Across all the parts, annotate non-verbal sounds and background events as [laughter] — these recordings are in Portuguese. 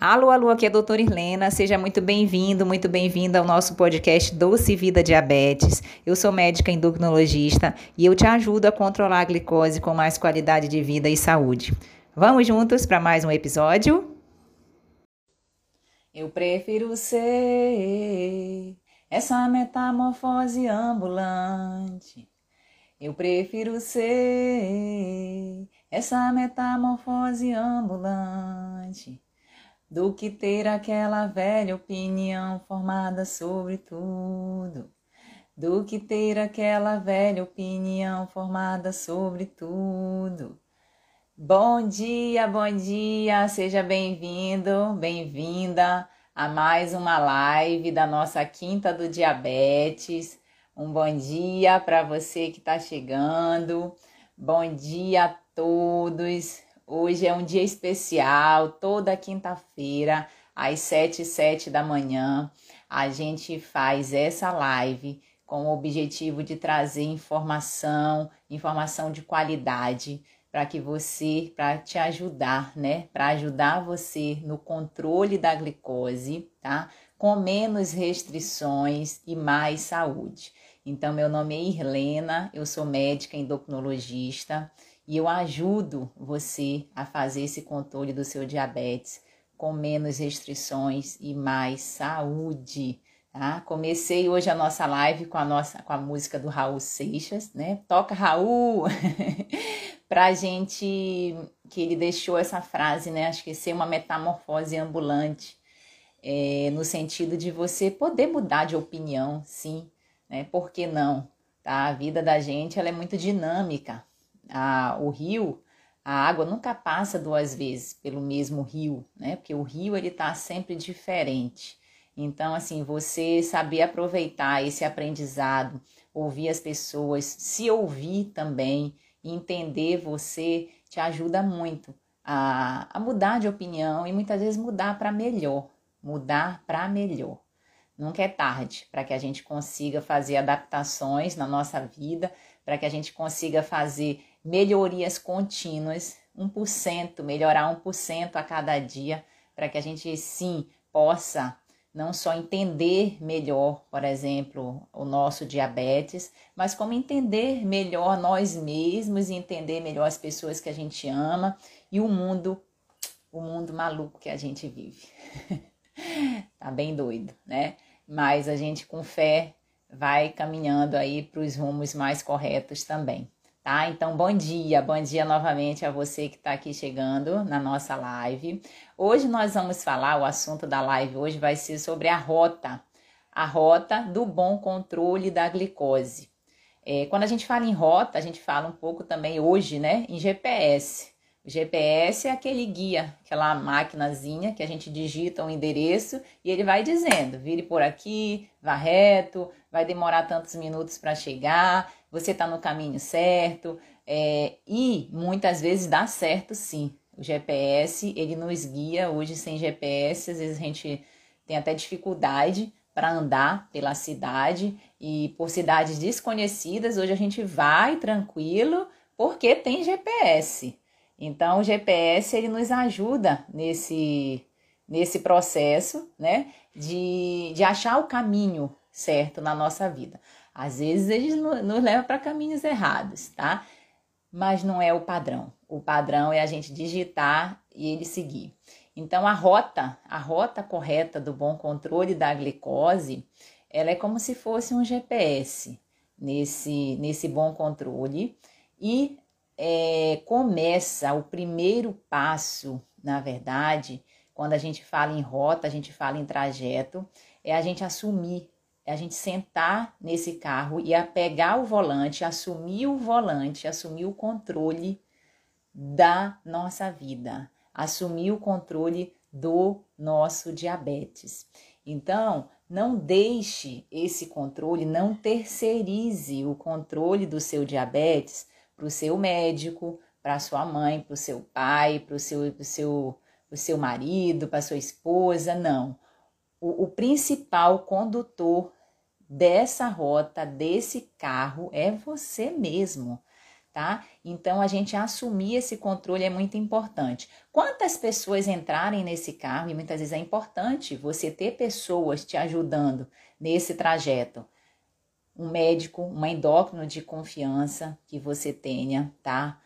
Alô, alô, aqui é a doutora Irlena. Seja muito bem-vindo, muito bem-vinda ao nosso podcast Doce Vida Diabetes. Eu sou médica endocrinologista e eu te ajudo a controlar a glicose com mais qualidade de vida e saúde. Vamos juntos para mais um episódio? Eu prefiro ser essa metamorfose ambulante. Eu prefiro ser essa metamorfose ambulante do que ter aquela velha opinião formada sobre tudo. Do que ter aquela velha opinião formada sobre tudo. Bom dia, bom dia, seja bem-vindo, bem-vinda a mais uma live da nossa Quinta do Diabetes. Um bom dia para você que está chegando. Bom dia a todos. Hoje é um dia especial, toda quinta-feira, às 7 e 7 da manhã, a gente faz essa live com o objetivo de trazer informação, informação de qualidade para que você, para te ajudar, né? Para ajudar você no controle da glicose, tá? Com menos restrições e mais saúde. Então, meu nome é Irlena, eu sou médica endocrinologista e eu ajudo você a fazer esse controle do seu diabetes com menos restrições e mais saúde. Tá? Comecei hoje a nossa live com a nossa com a música do Raul Seixas, né? Toca Raul, [laughs] pra gente que ele deixou essa frase, né? Acho que ser uma metamorfose ambulante, é, no sentido de você poder mudar de opinião, sim, né? Por que não? Tá? A vida da gente ela é muito dinâmica, a, o rio, a água nunca passa duas vezes pelo mesmo rio, né? Porque o rio ele tá sempre diferente. Então, assim, você saber aproveitar esse aprendizado, ouvir as pessoas, se ouvir também, entender você, te ajuda muito a, a mudar de opinião e muitas vezes mudar para melhor. Mudar para melhor. Nunca é tarde para que a gente consiga fazer adaptações na nossa vida, para que a gente consiga fazer melhorias contínuas, 1%, melhorar 1% a cada dia, para que a gente sim possa não só entender melhor, por exemplo, o nosso diabetes, mas como entender melhor nós mesmos e entender melhor as pessoas que a gente ama e o mundo, o mundo maluco que a gente vive. [laughs] tá bem doido, né? Mas a gente com fé vai caminhando aí para os rumos mais corretos também tá? Então, bom dia, bom dia novamente a você que está aqui chegando na nossa live. Hoje nós vamos falar, o assunto da live hoje vai ser sobre a rota, a rota do bom controle da glicose. É, quando a gente fala em rota, a gente fala um pouco também hoje, né, em GPS. O GPS é aquele guia, aquela maquinazinha que a gente digita um endereço e ele vai dizendo: vire por aqui, vá reto, vai demorar tantos minutos para chegar você está no caminho certo é, e muitas vezes dá certo sim. O GPS ele nos guia hoje sem GPS, às vezes a gente tem até dificuldade para andar pela cidade e por cidades desconhecidas, hoje a gente vai tranquilo porque tem GPS. Então o GPS ele nos ajuda nesse nesse processo, né, de, de achar o caminho certo na nossa vida. Às vezes eles nos levam para caminhos errados, tá? Mas não é o padrão. O padrão é a gente digitar e ele seguir. Então a rota, a rota correta do bom controle da glicose, ela é como se fosse um GPS nesse nesse bom controle e é, começa o primeiro passo, na verdade, quando a gente fala em rota, a gente fala em trajeto, é a gente assumir é a gente sentar nesse carro e a pegar o volante, assumir o volante, assumir o controle da nossa vida, assumir o controle do nosso diabetes. Então, não deixe esse controle, não terceirize o controle do seu diabetes para o seu médico, para sua mãe, para o seu pai, para o seu, seu, seu marido, para sua esposa, não. O, o principal condutor dessa rota, desse carro, é você mesmo. tá? Então a gente assumir esse controle é muito importante. Quantas pessoas entrarem nesse carro, e muitas vezes é importante você ter pessoas te ajudando nesse trajeto. Um médico, uma endócrino de confiança que você tenha, tá?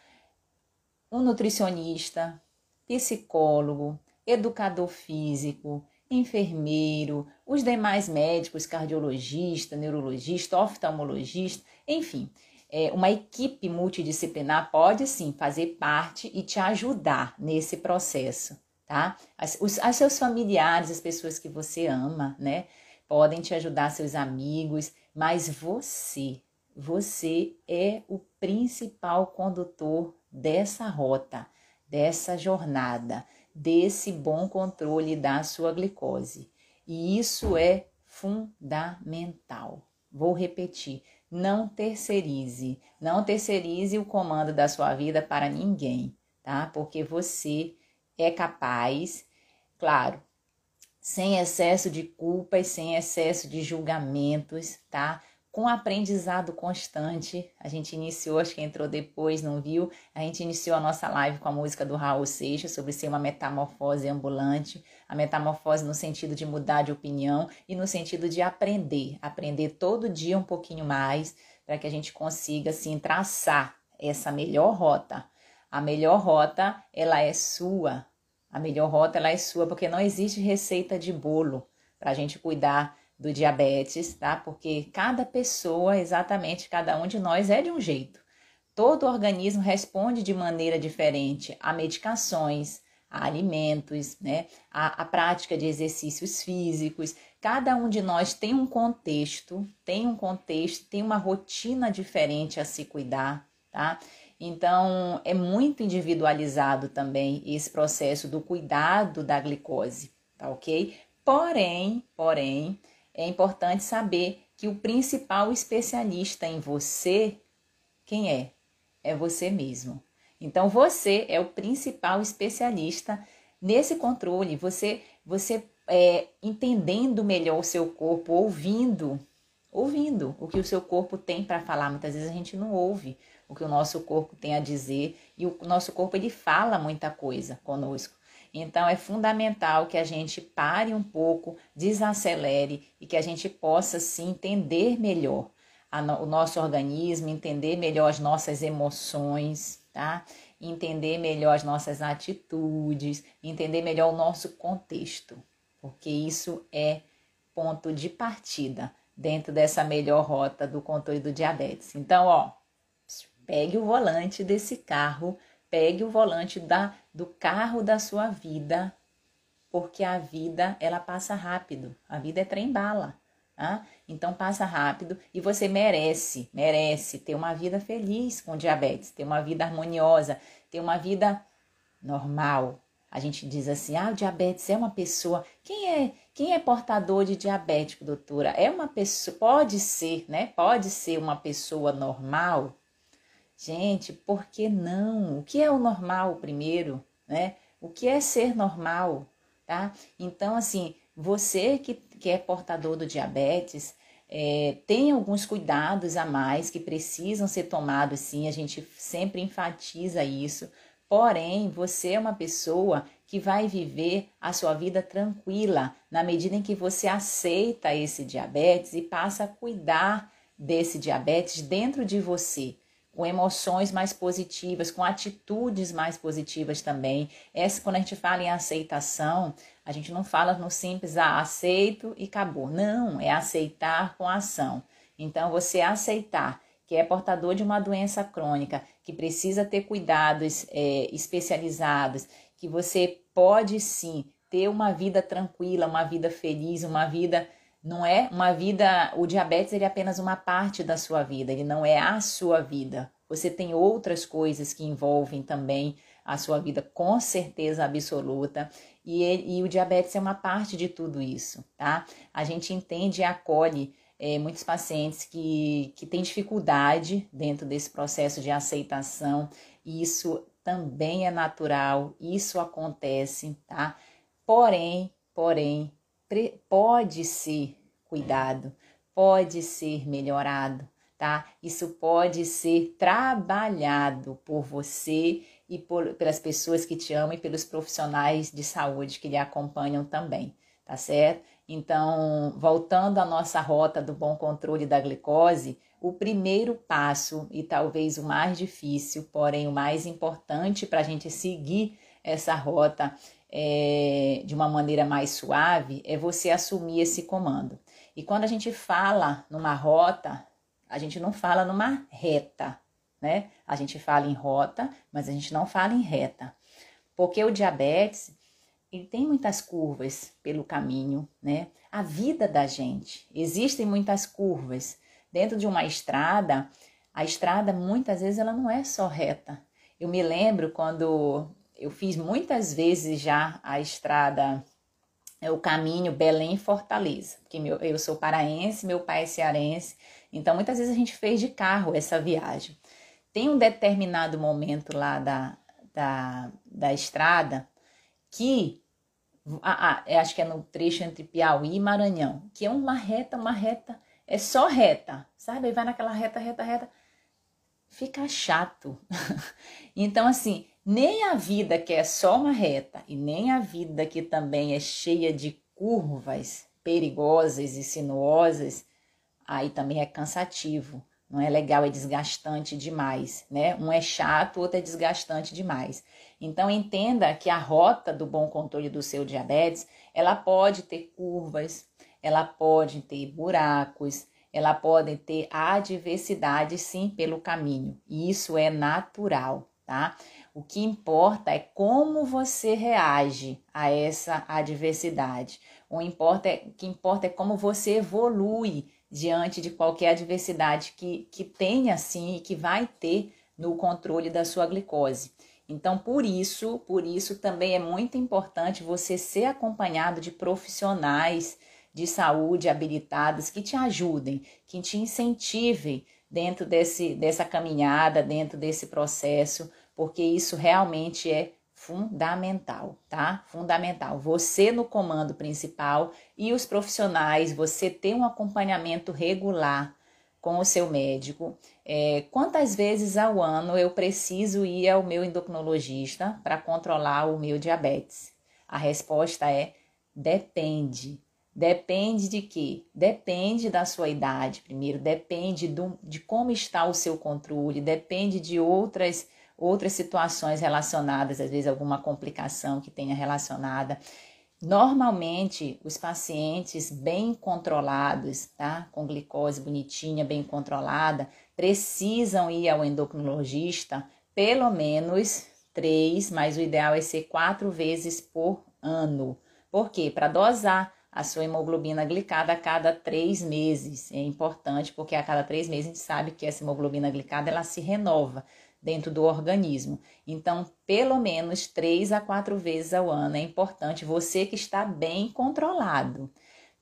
Um nutricionista, psicólogo, educador físico, enfermeiro, os demais médicos, cardiologista, neurologista, oftalmologista, enfim, é, uma equipe multidisciplinar pode sim fazer parte e te ajudar nesse processo, tá? As, os as seus familiares, as pessoas que você ama, né? Podem te ajudar, seus amigos, mas você, você é o principal condutor dessa rota, dessa jornada, desse bom controle da sua glicose. E isso é fundamental. Vou repetir: não terceirize, não terceirize o comando da sua vida para ninguém, tá? Porque você é capaz, claro, sem excesso de culpas, sem excesso de julgamentos, tá? Com aprendizado constante, a gente iniciou, acho que entrou depois, não viu? A gente iniciou a nossa live com a música do Raul Seixas sobre ser uma metamorfose ambulante, a metamorfose no sentido de mudar de opinião e no sentido de aprender, aprender todo dia um pouquinho mais, para que a gente consiga assim traçar essa melhor rota. A melhor rota, ela é sua. A melhor rota ela é sua, porque não existe receita de bolo para a gente cuidar do diabetes, tá? Porque cada pessoa, exatamente cada um de nós é de um jeito. Todo organismo responde de maneira diferente a medicações, a alimentos, né? A, a prática de exercícios físicos. Cada um de nós tem um contexto, tem um contexto, tem uma rotina diferente a se cuidar, tá? Então, é muito individualizado também esse processo do cuidado da glicose, tá ok? Porém, porém, é importante saber que o principal especialista em você, quem é? É você mesmo. Então você é o principal especialista nesse controle. Você, você é, entendendo melhor o seu corpo, ouvindo, ouvindo o que o seu corpo tem para falar. Muitas vezes a gente não ouve o que o nosso corpo tem a dizer e o nosso corpo ele fala muita coisa conosco. Então é fundamental que a gente pare um pouco, desacelere e que a gente possa se entender melhor o nosso organismo, entender melhor as nossas emoções, tá? Entender melhor as nossas atitudes, entender melhor o nosso contexto, porque isso é ponto de partida dentro dessa melhor rota do controle do diabetes. Então, ó, pegue o volante desse carro, pegue o volante da, do carro da sua vida, porque a vida ela passa rápido. A vida é trem bala. Tá? Então passa rápido e você merece, merece ter uma vida feliz com diabetes, ter uma vida harmoniosa, ter uma vida normal. A gente diz assim: "Ah, o diabetes é uma pessoa. Quem é, quem é portador de diabético, doutora? É uma pessoa, pode ser, né? Pode ser uma pessoa normal?" Gente, por que não? O que é o normal primeiro, né? O que é ser normal, tá? Então, assim, você que, que é portador do diabetes, é, tem alguns cuidados a mais que precisam ser tomados, sim, a gente sempre enfatiza isso. Porém, você é uma pessoa que vai viver a sua vida tranquila na medida em que você aceita esse diabetes e passa a cuidar desse diabetes dentro de você com emoções mais positivas, com atitudes mais positivas também. Essa, quando a gente fala em aceitação, a gente não fala no simples, ah, aceito e acabou. Não, é aceitar com ação. Então, você aceitar que é portador de uma doença crônica, que precisa ter cuidados é, especializados, que você pode sim ter uma vida tranquila, uma vida feliz, uma vida não é uma vida, o diabetes ele é apenas uma parte da sua vida, ele não é a sua vida. Você tem outras coisas que envolvem também a sua vida, com certeza absoluta, e, e o diabetes é uma parte de tudo isso, tá? A gente entende e acolhe é, muitos pacientes que, que têm dificuldade dentro desse processo de aceitação, e isso também é natural, isso acontece, tá? Porém, porém, pode ser cuidado, pode ser melhorado, tá? Isso pode ser trabalhado por você e por, pelas pessoas que te amam e pelos profissionais de saúde que lhe acompanham também, tá certo? Então, voltando à nossa rota do bom controle da glicose, o primeiro passo e talvez o mais difícil, porém o mais importante para a gente seguir essa rota é, de uma maneira mais suave, é você assumir esse comando. E quando a gente fala numa rota, a gente não fala numa reta, né? A gente fala em rota, mas a gente não fala em reta. Porque o diabetes, ele tem muitas curvas pelo caminho, né? A vida da gente, existem muitas curvas. Dentro de uma estrada, a estrada muitas vezes ela não é só reta. Eu me lembro quando eu fiz muitas vezes já a estrada, é o caminho Belém-Fortaleza, porque meu, eu sou paraense, meu pai é cearense, então muitas vezes a gente fez de carro essa viagem. Tem um determinado momento lá da, da, da estrada que ah, ah, acho que é no trecho entre Piauí e Maranhão, que é uma reta, uma reta, é só reta, sabe? Aí vai naquela reta, reta, reta, fica chato. [laughs] então, assim, nem a vida que é só uma reta e nem a vida que também é cheia de curvas perigosas e sinuosas, aí também é cansativo. Não é legal, é desgastante demais, né? Um é chato, outro é desgastante demais. Então entenda que a rota do bom controle do seu diabetes, ela pode ter curvas, ela pode ter buracos, ela pode ter adversidade sim pelo caminho. E isso é natural, tá? O que importa é como você reage a essa adversidade. O importa é, que importa é como você evolui diante de qualquer adversidade que, que tenha sim e que vai ter no controle da sua glicose. Então, por isso, por isso também é muito importante você ser acompanhado de profissionais de saúde habilitados que te ajudem, que te incentivem dentro desse, dessa caminhada, dentro desse processo, porque isso realmente é fundamental, tá? Fundamental. Você no comando principal e os profissionais, você ter um acompanhamento regular com o seu médico. É, quantas vezes ao ano eu preciso ir ao meu endocrinologista para controlar o meu diabetes? A resposta é depende. Depende de quê? Depende da sua idade, primeiro, depende do, de como está o seu controle, depende de outras outras situações relacionadas, às vezes alguma complicação que tenha relacionada. Normalmente, os pacientes bem controlados, tá? Com glicose bonitinha, bem controlada, precisam ir ao endocrinologista pelo menos três, mas o ideal é ser quatro vezes por ano. Por quê? Para dosar a sua hemoglobina glicada a cada três meses. É importante porque a cada três meses a gente sabe que essa hemoglobina glicada ela se renova dentro do organismo. Então, pelo menos três a quatro vezes ao ano é importante você que está bem controlado.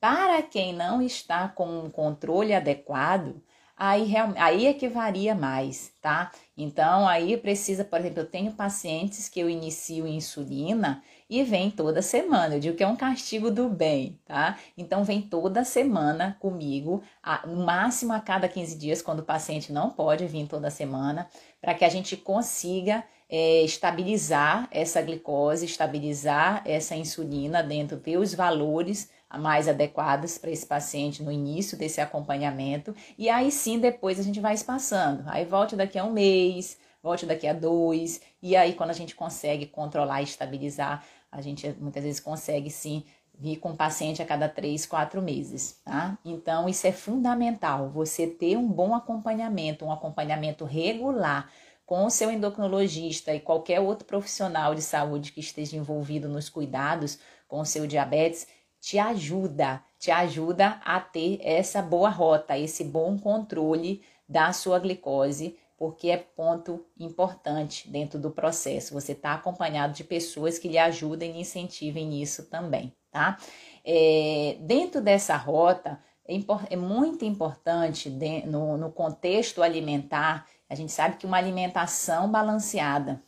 Para quem não está com um controle adequado, aí, aí é que varia mais, tá? Então, aí precisa, por exemplo, eu tenho pacientes que eu inicio insulina e vem toda semana. Eu digo que é um castigo do bem, tá? Então vem toda semana comigo, no máximo a cada 15 dias, quando o paciente não pode vir toda semana, para que a gente consiga é, estabilizar essa glicose, estabilizar essa insulina dentro, ver os valores mais adequados para esse paciente no início desse acompanhamento, e aí sim depois a gente vai espaçando. Aí volte daqui a um mês, volte daqui a dois, e aí quando a gente consegue controlar e estabilizar a gente muitas vezes consegue sim vir com o paciente a cada três, quatro meses, tá? Então, isso é fundamental, você ter um bom acompanhamento, um acompanhamento regular com o seu endocrinologista e qualquer outro profissional de saúde que esteja envolvido nos cuidados com o seu diabetes, te ajuda, te ajuda a ter essa boa rota, esse bom controle da sua glicose porque é ponto importante dentro do processo. Você está acompanhado de pessoas que lhe ajudem e incentivem nisso também, tá? É, dentro dessa rota, é, é muito importante de, no, no contexto alimentar, a gente sabe que uma alimentação balanceada,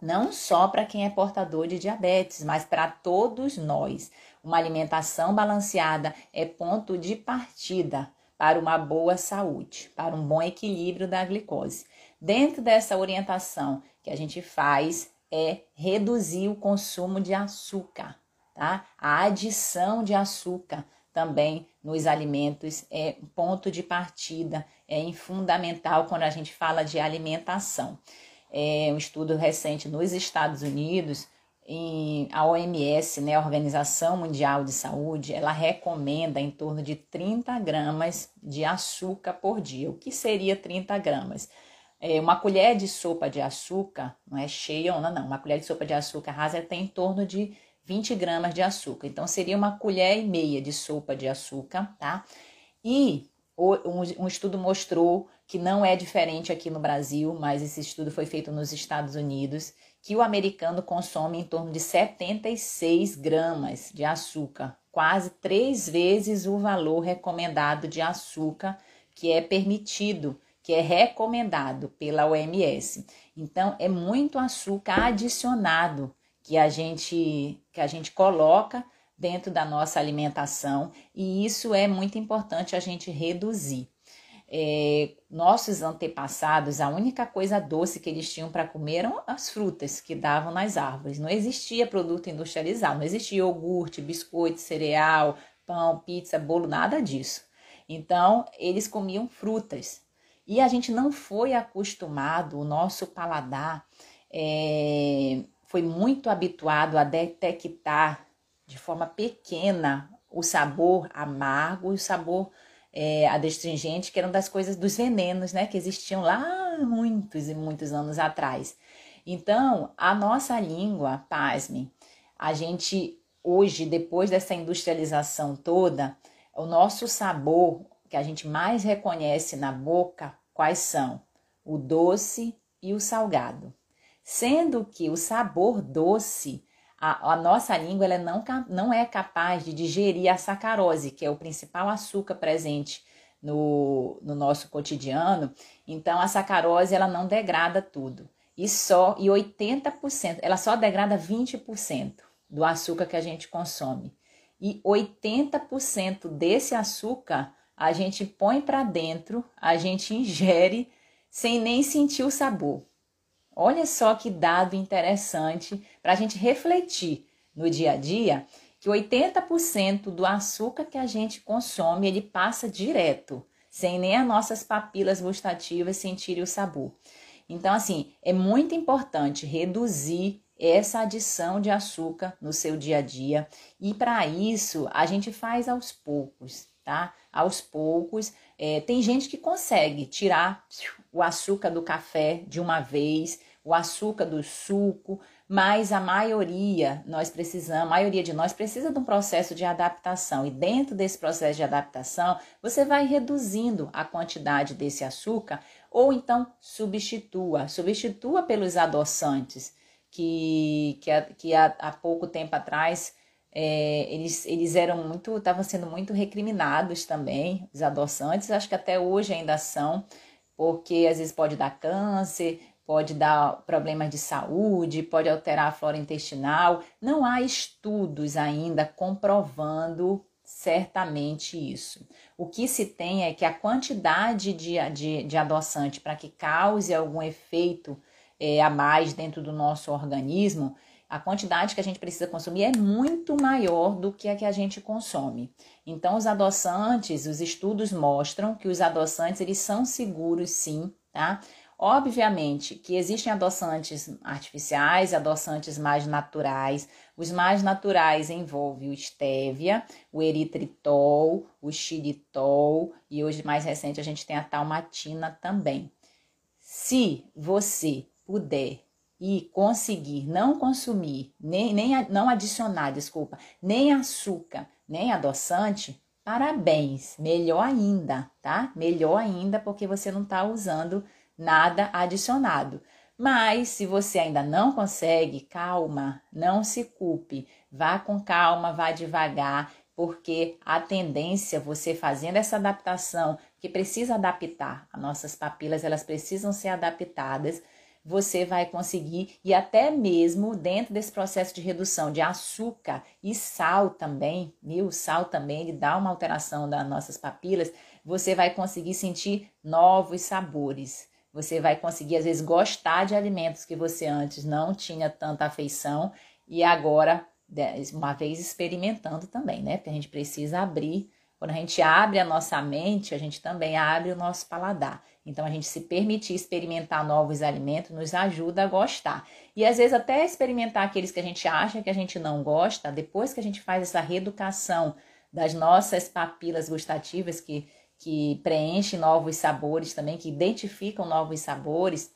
não só para quem é portador de diabetes, mas para todos nós. Uma alimentação balanceada é ponto de partida para uma boa saúde, para um bom equilíbrio da glicose. Dentro dessa orientação que a gente faz é reduzir o consumo de açúcar, tá? A adição de açúcar também nos alimentos é ponto de partida, é fundamental quando a gente fala de alimentação. É um estudo recente nos Estados Unidos, em, a OMS, né, a Organização Mundial de Saúde, ela recomenda em torno de 30 gramas de açúcar por dia. O que seria 30 gramas? É, uma colher de sopa de açúcar, não é cheia não, não, uma colher de sopa de açúcar rasa tem em torno de 20 gramas de açúcar. Então, seria uma colher e meia de sopa de açúcar, tá? E um, estudo mostrou que não é diferente aqui no Brasil, mas esse estudo foi feito nos Estados Unidos, que o americano consome em torno de 76 gramas de açúcar, quase três vezes o valor recomendado de açúcar que é permitido, que é recomendado pela OMS. Então, é muito açúcar adicionado que a gente que a gente coloca dentro da nossa alimentação e isso é muito importante a gente reduzir. É, nossos antepassados, a única coisa doce que eles tinham para comer eram as frutas que davam nas árvores. Não existia produto industrializado, não existia iogurte, biscoito, cereal, pão, pizza, bolo, nada disso. Então, eles comiam frutas. E a gente não foi acostumado, o nosso paladar é, foi muito habituado a detectar de forma pequena o sabor amargo e o sabor é, adstringente, que eram das coisas dos venenos, né, que existiam lá muitos e muitos anos atrás. Então, a nossa língua, pasme, a gente hoje, depois dessa industrialização toda, o nosso sabor que a gente mais reconhece na boca, quais são? O doce e o salgado sendo que o sabor doce, a, a nossa língua ela não, não é capaz de digerir a sacarose, que é o principal açúcar presente no, no nosso cotidiano. Então a sacarose ela não degrada tudo. E só e 80%, ela só degrada 20% do açúcar que a gente consome. E 80% desse açúcar a gente põe para dentro, a gente ingere sem nem sentir o sabor. Olha só que dado interessante para a gente refletir no dia a dia que 80% do açúcar que a gente consome ele passa direto, sem nem as nossas papilas gustativas sentirem o sabor. Então, assim, é muito importante reduzir essa adição de açúcar no seu dia a dia e para isso a gente faz aos poucos, tá? Aos poucos, é, tem gente que consegue tirar o açúcar do café de uma vez, o açúcar do suco, mas a maioria nós precisamos, a maioria de nós precisa de um processo de adaptação. E dentro desse processo de adaptação você vai reduzindo a quantidade desse açúcar ou então substitua, substitua pelos adoçantes que, que, que há, há pouco tempo atrás é, eles, eles eram muito, estavam sendo muito recriminados também, os adoçantes, acho que até hoje ainda são, porque às vezes pode dar câncer, pode dar problemas de saúde, pode alterar a flora intestinal. Não há estudos ainda comprovando certamente isso. O que se tem é que a quantidade de, de, de adoçante para que cause algum efeito é, a mais dentro do nosso organismo, a quantidade que a gente precisa consumir é muito maior do que a que a gente consome. Então, os adoçantes, os estudos mostram que os adoçantes eles são seguros sim, tá? Obviamente que existem adoçantes artificiais, adoçantes mais naturais. Os mais naturais envolvem o stevia, o eritritol, o xilitol e hoje mais recente a gente tem a talmatina também. Se você puder e conseguir não consumir, nem, nem não adicionar, desculpa, nem açúcar, nem adoçante, parabéns, melhor ainda, tá? Melhor ainda porque você não está usando nada adicionado. Mas se você ainda não consegue, calma, não se culpe, vá com calma, vá devagar, porque a tendência, você fazendo essa adaptação, que precisa adaptar, as nossas papilas elas precisam ser adaptadas, você vai conseguir, e até mesmo dentro desse processo de redução de açúcar e sal também, viu? O sal também, ele dá uma alteração das nossas papilas, você vai conseguir sentir novos sabores. Você vai conseguir, às vezes, gostar de alimentos que você antes não tinha tanta afeição e agora, uma vez experimentando também, né? Porque a gente precisa abrir. Quando a gente abre a nossa mente, a gente também abre o nosso paladar. Então, a gente se permitir experimentar novos alimentos nos ajuda a gostar. E às vezes, até experimentar aqueles que a gente acha que a gente não gosta, depois que a gente faz essa reeducação das nossas papilas gustativas, que, que preenchem novos sabores também, que identificam novos sabores,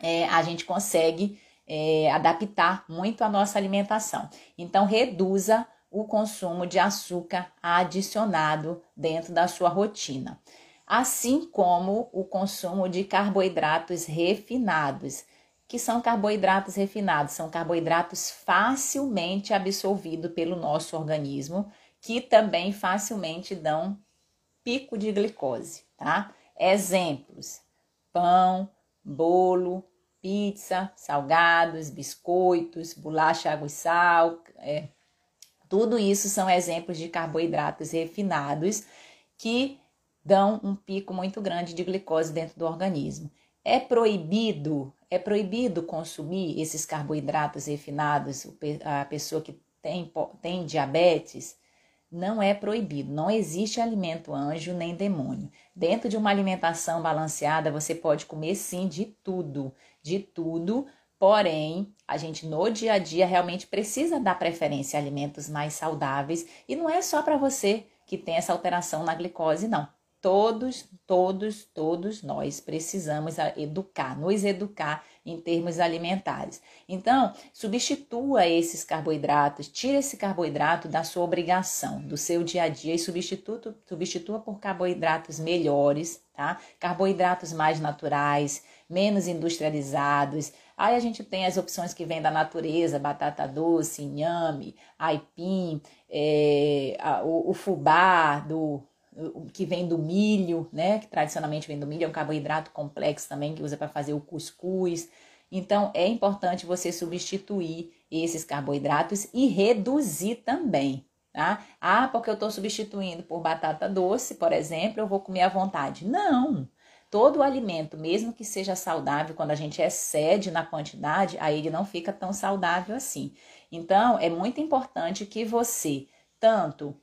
é, a gente consegue é, adaptar muito a nossa alimentação. Então, reduza o consumo de açúcar adicionado dentro da sua rotina assim como o consumo de carboidratos refinados. Que são carboidratos refinados? São carboidratos facilmente absorvidos pelo nosso organismo, que também facilmente dão pico de glicose, tá? Exemplos: pão, bolo, pizza, salgados, biscoitos, bolacha, água e sal. É, tudo isso são exemplos de carboidratos refinados que dão um pico muito grande de glicose dentro do organismo. É proibido, é proibido consumir esses carboidratos refinados, a pessoa que tem, tem diabetes, não é proibido, não existe alimento anjo nem demônio. Dentro de uma alimentação balanceada, você pode comer sim de tudo, de tudo, porém, a gente no dia a dia realmente precisa dar preferência a alimentos mais saudáveis e não é só para você que tem essa alteração na glicose, não. Todos, todos, todos nós precisamos educar, nos educar em termos alimentares. Então, substitua esses carboidratos, tira esse carboidrato da sua obrigação, do seu dia a dia e substitua, substitua por carboidratos melhores, tá? Carboidratos mais naturais, menos industrializados. Aí a gente tem as opções que vêm da natureza, batata doce, inhame, aipim, é, o, o fubá do que vem do milho, né? Que tradicionalmente vem do milho, é um carboidrato complexo também que usa para fazer o cuscuz. Então é importante você substituir esses carboidratos e reduzir também, tá? Ah, porque eu estou substituindo por batata doce, por exemplo, eu vou comer à vontade. Não! Todo alimento, mesmo que seja saudável, quando a gente excede na quantidade, aí ele não fica tão saudável assim. Então, é muito importante que você tanto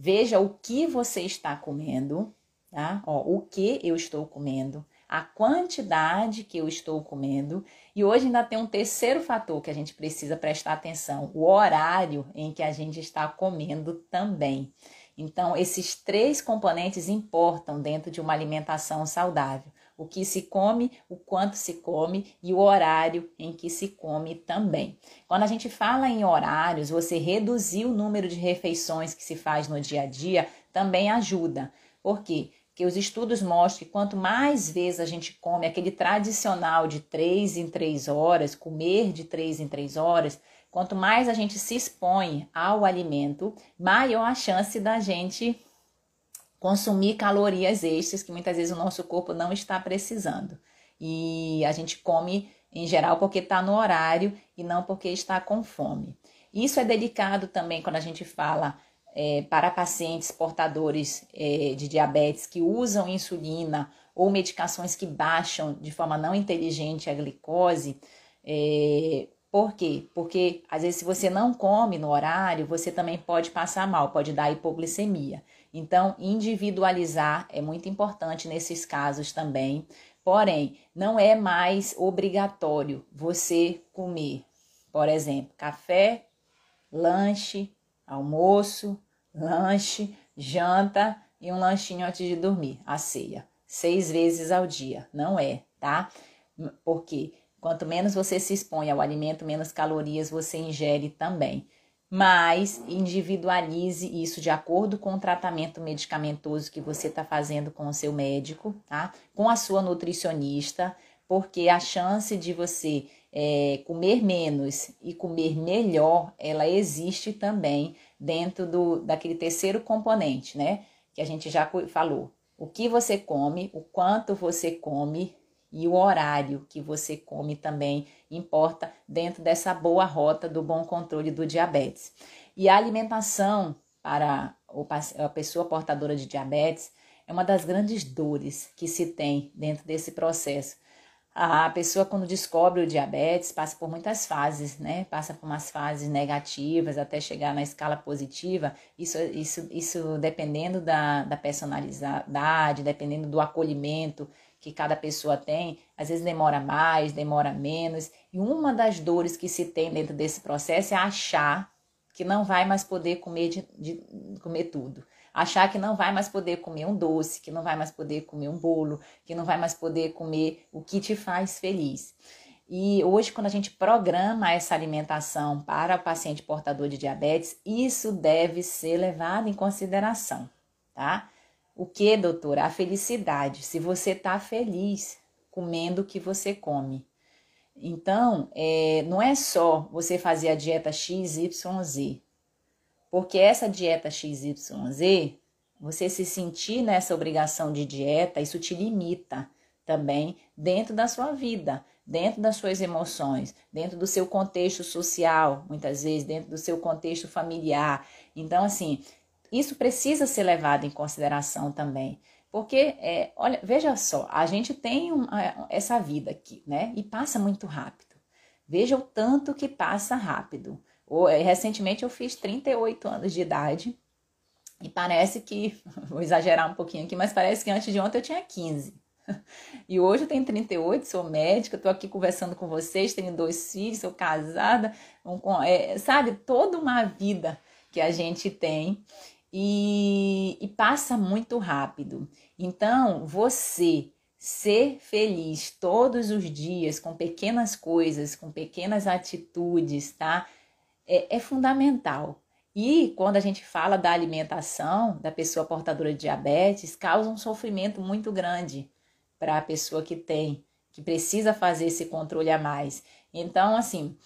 Veja o que você está comendo, tá? Ó, o que eu estou comendo, a quantidade que eu estou comendo. E hoje ainda tem um terceiro fator que a gente precisa prestar atenção: o horário em que a gente está comendo também. Então, esses três componentes importam dentro de uma alimentação saudável o que se come, o quanto se come e o horário em que se come também. Quando a gente fala em horários, você reduzir o número de refeições que se faz no dia a dia também ajuda. Por quê? Porque os estudos mostram que quanto mais vezes a gente come aquele tradicional de três em três horas, comer de três em três horas, quanto mais a gente se expõe ao alimento, maior a chance da gente consumir calorias extras que muitas vezes o nosso corpo não está precisando. E a gente come em geral porque está no horário e não porque está com fome. Isso é delicado também quando a gente fala é, para pacientes portadores é, de diabetes que usam insulina ou medicações que baixam de forma não inteligente a glicose. É, por quê? Porque às vezes se você não come no horário, você também pode passar mal, pode dar hipoglicemia. Então, individualizar é muito importante nesses casos também. Porém, não é mais obrigatório você comer, por exemplo, café, lanche, almoço, lanche, janta e um lanchinho antes de dormir, a ceia, seis vezes ao dia. Não é, tá? Porque quanto menos você se expõe ao alimento, menos calorias você ingere também mas individualize isso de acordo com o tratamento medicamentoso que você está fazendo com o seu médico, tá? Com a sua nutricionista, porque a chance de você é, comer menos e comer melhor, ela existe também dentro do, daquele terceiro componente, né? Que a gente já falou. O que você come, o quanto você come E o horário que você come também importa dentro dessa boa rota do bom controle do diabetes. E a alimentação para a pessoa portadora de diabetes é uma das grandes dores que se tem dentro desse processo. A pessoa, quando descobre o diabetes, passa por muitas fases, né? Passa por umas fases negativas até chegar na escala positiva. Isso, isso, isso dependendo da, da personalidade, dependendo do acolhimento que cada pessoa tem, às vezes demora mais, demora menos. E uma das dores que se tem dentro desse processo é achar que não vai mais poder comer, de, de, comer tudo. Achar que não vai mais poder comer um doce, que não vai mais poder comer um bolo, que não vai mais poder comer o que te faz feliz. E hoje, quando a gente programa essa alimentação para o paciente portador de diabetes, isso deve ser levado em consideração, tá? O que, doutora? A felicidade. Se você está feliz comendo o que você come. Então, é, não é só você fazer a dieta XYZ, porque essa dieta XYZ, você se sentir nessa obrigação de dieta, isso te limita também dentro da sua vida, dentro das suas emoções, dentro do seu contexto social, muitas vezes, dentro do seu contexto familiar. Então, assim, isso precisa ser levado em consideração também. Porque, é, olha, veja só, a gente tem essa vida aqui, né? E passa muito rápido. Veja o tanto que passa rápido. É, recentemente eu fiz 38 anos de idade e parece que, [laughs] vou exagerar um pouquinho aqui, mas parece que antes de ontem eu tinha 15. [laughs] E hoje eu tenho 38, sou médica, estou aqui conversando com vocês, tenho dois filhos, sou casada, um, é, sabe, toda uma vida que a gente tem e, e passa muito rápido. Então, você ser feliz todos os dias com pequenas coisas, com pequenas atitudes, tá? É, é, fundamental. E quando a gente fala da alimentação da pessoa portadora de diabetes, causa um sofrimento muito grande para a pessoa que tem, que precisa fazer esse controle a mais. Então, assim,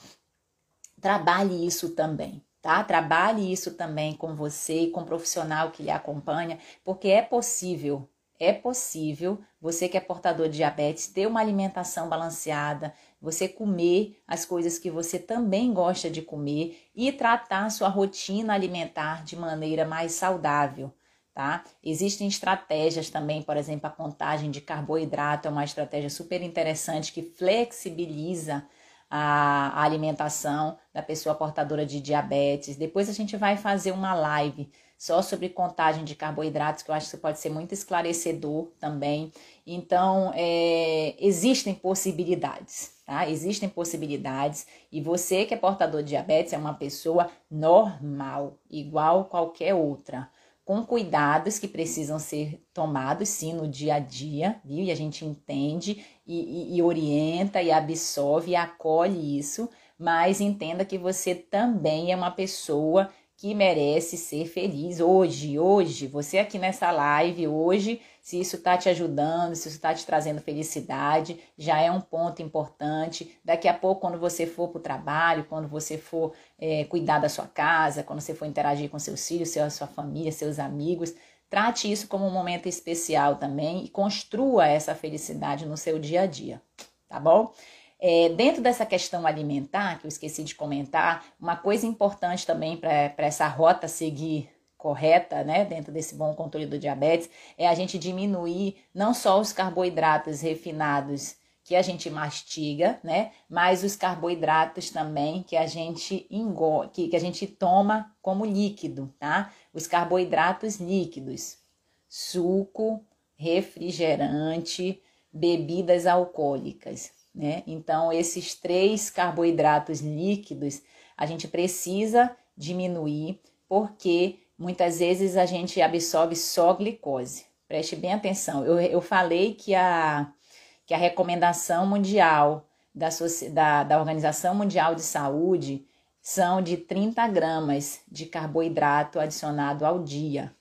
trabalhe isso também tá? Trabalhe isso também com você e com o profissional que lhe acompanha, porque é possível, é possível você que é portador de diabetes ter uma alimentação balanceada, você comer as coisas que você também gosta de comer e tratar sua rotina alimentar de maneira mais saudável. Tá? Existem estratégias também, por exemplo, a contagem de carboidrato é uma estratégia super interessante que flexibiliza a, alimentação da pessoa portadora de diabetes. Depois a gente vai fazer uma live só sobre contagem de carboidratos, que eu acho que pode ser muito esclarecedor também. Então, é, existem possibilidades, tá? Existem possibilidades e você que é portador de diabetes é uma pessoa normal, igual qualquer outra com cuidados que precisam ser tomados sim no dia a dia, viu? E a gente entende e, e, e orienta e absorve e acolhe isso, mas entenda que você também é uma pessoa que merece ser feliz hoje, hoje, você aqui nessa live, hoje, se isso está te ajudando, se isso está te trazendo felicidade, já é um ponto importante. Daqui a pouco, quando você for para o trabalho, quando você for é, cuidar da sua casa, quando você for interagir com seus filhos, sua, sua família, seus amigos, trate isso como um momento especial também e construa essa felicidade no seu dia a dia, tá bom? É, dentro dessa questão alimentar, que eu esqueci de comentar, uma coisa importante também para essa rota seguir correta, né, dentro desse bom controle do diabetes, é a gente diminuir não só os carboidratos refinados que a gente mastiga, né, mas os carboidratos também que a gente engole, que, que a gente toma como líquido, tá? Os carboidratos líquidos, suco, refrigerante, bebidas alcoólicas né? Então, esses três carboidratos líquidos a gente precisa diminuir, porque muitas vezes a gente absorve só glicose. Preste bem atenção. Eu, eu falei que a, que a recomendação mundial da, da, da Organização Mundial de Saúde são de 30 gramas de carboidrato adicionado ao dia.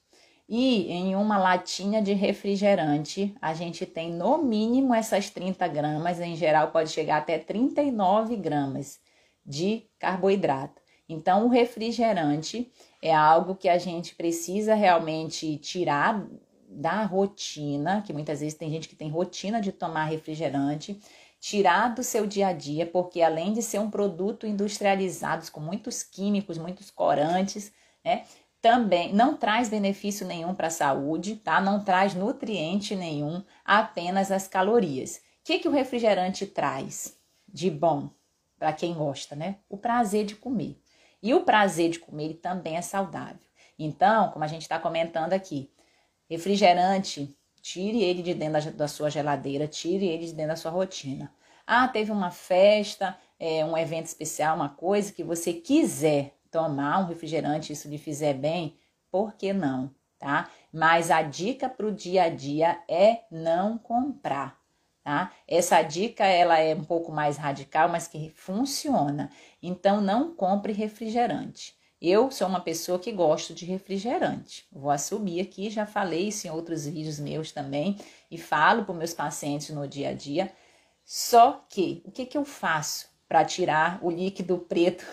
E em uma latinha de refrigerante, a gente tem no mínimo essas 30 gramas, em geral pode chegar até 39 gramas de carboidrato. Então, o refrigerante é algo que a gente precisa realmente tirar da rotina, que muitas vezes tem gente que tem rotina de tomar refrigerante, tirar do seu dia a dia, porque além de ser um produto industrializado com muitos químicos, muitos corantes, né? Também não traz benefício nenhum para a saúde, tá? Não traz nutriente nenhum, apenas as calorias. O que, que o refrigerante traz de bom para quem gosta, né? O prazer de comer. E o prazer de comer também é saudável. Então, como a gente está comentando aqui, refrigerante, tire ele de dentro da, da, sua geladeira, tire ele de dentro da sua rotina. Ah, teve uma festa, é, um evento especial, uma coisa que você quiser tomar um refrigerante, isso lhe fizer bem, por que não, tá? Mas a dica para o dia a dia é não comprar, tá? Essa dica ela é um pouco mais radical, mas que funciona. Então não compre refrigerante. Eu sou uma pessoa que gosto de refrigerante. Vou assumir aqui, já falei isso em outros vídeos meus também e falo para meus pacientes no dia a dia. Só que o que, que eu faço para tirar o líquido preto?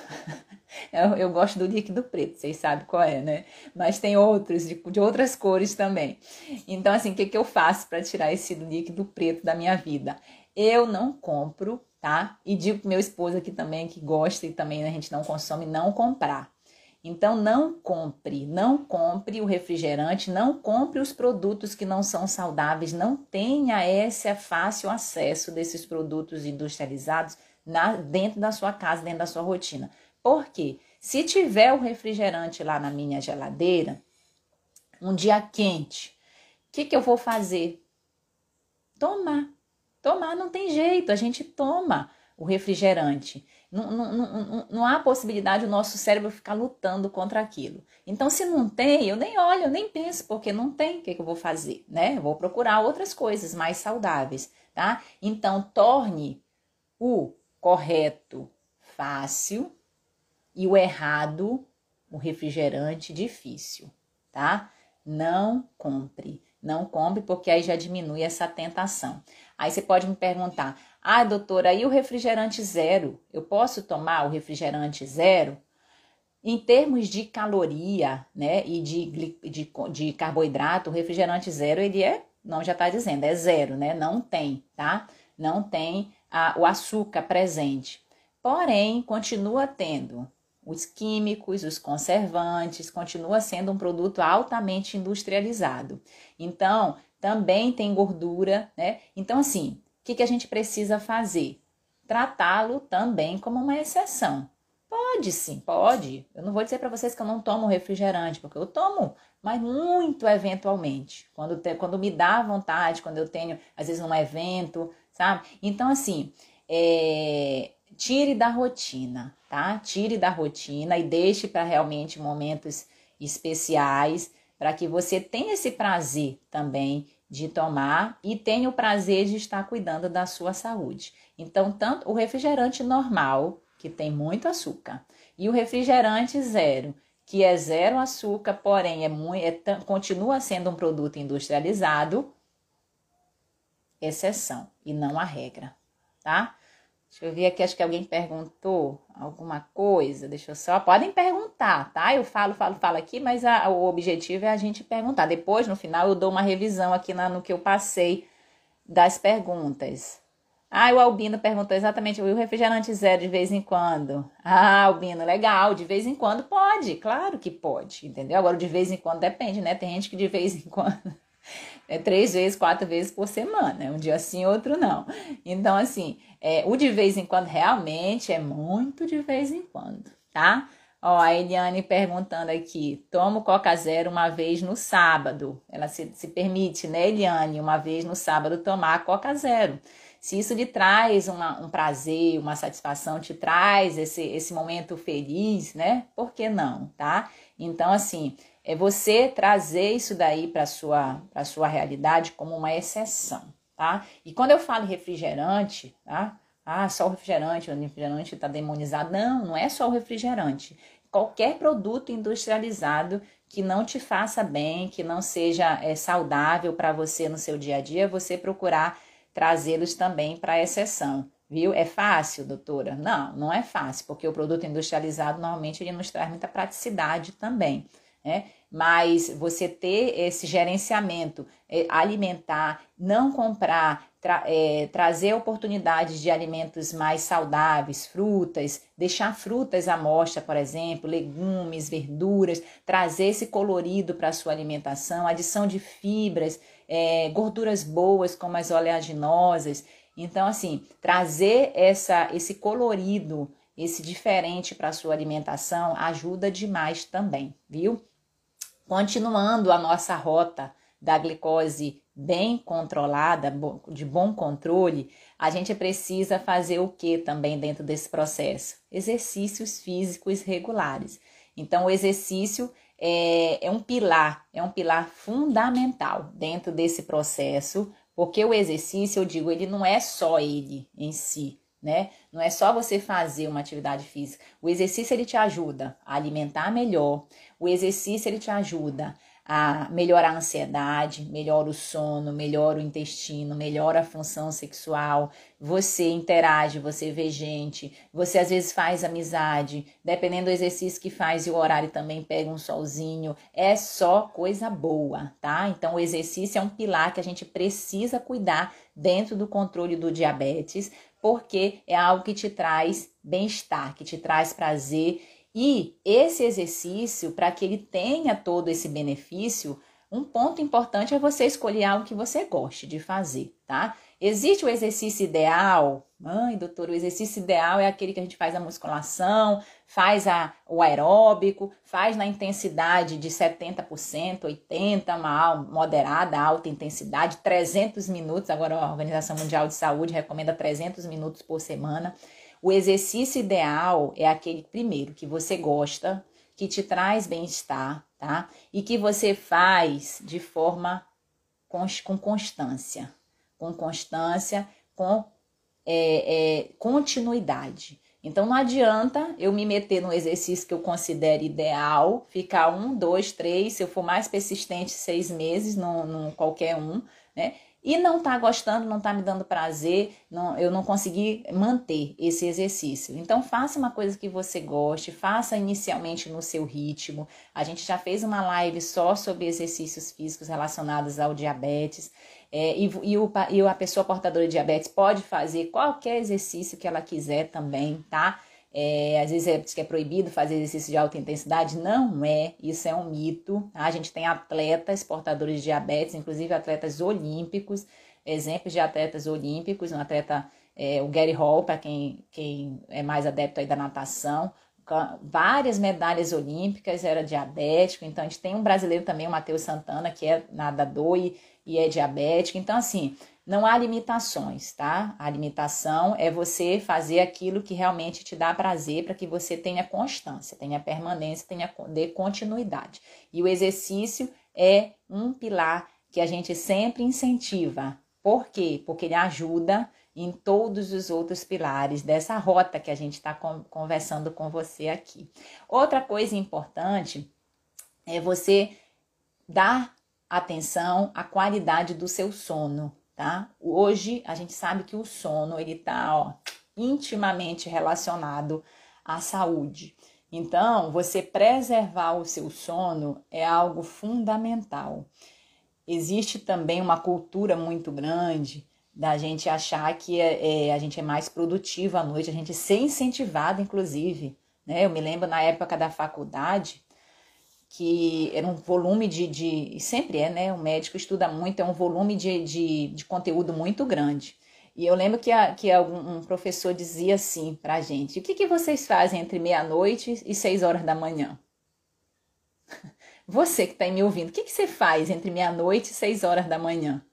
[laughs] eu, eu, gosto do líquido preto, vocês sabem qual é, né? Mas tem outros, de, de outras cores também. Então, assim, o que, que eu faço para tirar esse líquido preto da minha vida? Eu não compro, tá? E digo pro meu esposo aqui também, que gosta e também a gente não consome, não comprar. Então não compre, não compre o refrigerante, não compre os produtos que não são saudáveis, não tenha esse fácil acesso desses produtos industrializados na, dentro da sua casa, dentro da sua rotina. Por quê? Se tiver o refrigerante lá na minha geladeira, um dia quente, o que, que eu vou fazer? Tomar. Tomar não tem jeito, a gente toma o refrigerante. Não, não, não, não há possibilidade do nosso cérebro ficar lutando contra aquilo. Então, se não tem, eu nem olho, eu nem penso, porque não tem, o que, que eu vou fazer? Né? Eu vou procurar outras coisas mais saudáveis, tá? Então, torne o correto fácil e o errado, o refrigerante, difícil, tá? Não compre. Não compre, porque aí já diminui essa tentação. Aí você pode me perguntar: ah, doutora, e o refrigerante zero? Eu posso tomar o refrigerante zero? Em termos de caloria, né, e de, de, de carboidrato, o refrigerante zero, ele é, não já está dizendo, é zero, né? Não tem, tá? Não tem a, o açúcar presente. Porém, continua tendo os químicos, os conservantes, continua sendo um produto altamente industrializado. Então, também tem gordura, né? Então, assim, que, que a gente precisa fazer? Tratá-lo também como uma exceção. Pode sim, pode. Eu não vou dizer para vocês que eu não tomo refrigerante, porque eu tomo, mas muito eventualmente. Quando, te, quando me dá vontade, quando eu tenho, às vezes, num evento, sabe? Então, assim, é, tire da rotina, tá? Tire da rotina e deixe para realmente momentos especiais, para que você tenha esse prazer também de tomar e tem o prazer de estar cuidando da sua saúde. Então, tanto o refrigerante normal, que tem muito açúcar, e o refrigerante zero, que é zero açúcar, porém é muito, é, continua sendo um produto industrializado, exceção e não a regra, tá? Deixa eu ver aqui, acho que alguém perguntou alguma coisa. Deixa eu só. Podem perguntar, tá? Eu falo, falo, falo aqui, mas a, o objetivo é a gente perguntar. Depois, no final, eu dou uma revisão aqui na, no que eu passei das perguntas. Ah, o Albino perguntou exatamente, o refrigerante zero de vez em quando? Ah, Albino, legal, de vez em quando pode, claro que pode, entendeu? Agora, de vez em quando depende, né? Tem gente que de vez em quando é três vezes, quatro vezes por semana, um dia sim, outro não. Então, assim, é, o de vez em quando realmente é muito de vez em quando, tá? Ó, a Eliane perguntando aqui, tomo Coca Zero uma vez no sábado. Ela se, se permite, né, Eliane, uma vez no sábado tomar Coca Zero. Se isso lhe traz uma, um prazer, uma satisfação, te traz esse, esse momento feliz, né? Por que não, tá? Então, assim, é você trazer isso daí para sua para sua realidade como uma exceção, tá? E quando eu falo refrigerante, tá? Ah, só o refrigerante, o refrigerante está demonizado. Não, não é só o refrigerante. Qualquer produto industrializado que não te faça bem, que não seja é, saudável para você no seu dia a dia, você procurar trazê-los também para exceção. Viu? É fácil, doutora? Não, não é fácil, porque o produto industrializado normalmente ele nos traz muita praticidade também né? Mas você ter esse gerenciamento é, alimentar, não comprar, tra é, trazer oportunidades de alimentos mais saudáveis, frutas, deixar frutas à mostra, por exemplo, legumes, verduras, trazer esse colorido para a sua alimentação, adição de fibras, é, gorduras boas como as oleaginosas. Então, assim, trazer essa, esse colorido, esse diferente para a sua alimentação ajuda demais também, viu? Continuando a nossa rota da glicose bem controlada, de bom controle, a gente precisa fazer o que também dentro desse processo? Exercícios físicos regulares. Então, o exercício é, é um pilar, é um pilar fundamental dentro desse processo, porque o exercício, eu digo, ele não é só ele em si, né? Não é só você fazer uma atividade física. O exercício ele te ajuda a alimentar melhor. O exercício ele te ajuda a melhorar a ansiedade, melhora o sono, melhora o intestino, melhora a função sexual. Você interage, você vê gente, você às vezes faz amizade, dependendo do exercício que faz e o horário também pega um solzinho. É só coisa boa, tá? Então o exercício é um pilar que a gente precisa cuidar dentro do controle do diabetes, porque é algo que te traz bem-estar, que te traz prazer e esse exercício, para que ele tenha todo esse benefício, um ponto importante é você escolher algo que você goste de fazer, tá? Existe o exercício ideal? Mãe, doutor, o exercício ideal é aquele que a gente faz a musculação, faz a, o aeróbico, faz na intensidade de 70%, 80%, uma moderada, alta intensidade, 300 minutos. Agora a Organização Mundial de Saúde recomenda 300 minutos por semana. O exercício ideal é aquele primeiro que você gosta, que te traz bem-estar, tá? E que você faz de forma com constância, com constância, com é, é, continuidade. Então não adianta eu me meter no exercício que eu considero ideal, ficar um, dois, três, se eu for mais persistente, seis meses, não, qualquer um, né? E não tá gostando, não tá me dando prazer, não, eu não consegui manter esse exercício. Então faça uma coisa que você goste, faça inicialmente no seu ritmo. A gente já fez uma live só sobre exercícios físicos relacionados ao diabetes. É, e, e, o, e a pessoa portadora de diabetes pode fazer qualquer exercício que ela quiser também, tá? É, às vezes é, que é proibido fazer exercício de alta intensidade. Não é, isso é um mito. Tá? A gente tem atletas portadores de diabetes, inclusive atletas olímpicos, exemplos de atletas olímpicos, um atleta, é, o Gary Hall, para quem, quem é mais adepto aí da natação, várias medalhas olímpicas, era diabético. Então, a gente tem um brasileiro também, o Matheus Santana, que é nadador e, e é diabético. Então, assim, não há limitações, tá? A limitação é você fazer aquilo que realmente te dá prazer para que você tenha constância, tenha permanência, tenha dê continuidade. E o exercício é um pilar que a gente sempre incentiva. Por quê? Porque ele ajuda em todos os outros pilares dessa rota que a gente está conversando com você aqui. Outra coisa importante é você dar atenção à qualidade do seu sono tá? Hoje a gente sabe que o sono ele tá, ó, intimamente relacionado à saúde. Então, você preservar o seu sono é algo fundamental. Existe também uma cultura muito grande da gente achar que é, é, a gente é mais produtivo à noite, a gente ser incentivado, inclusive. Né? Eu me lembro na época da faculdade, que era um volume de, de sempre é, né? O médico estuda muito, é um volume de, de, de conteúdo muito grande. E eu lembro que, a, que um professor dizia assim pra gente: o que, que vocês fazem entre meia-noite e seis horas da manhã? [laughs] Você que está me ouvindo, o que, que você faz entre meia-noite e seis horas da manhã?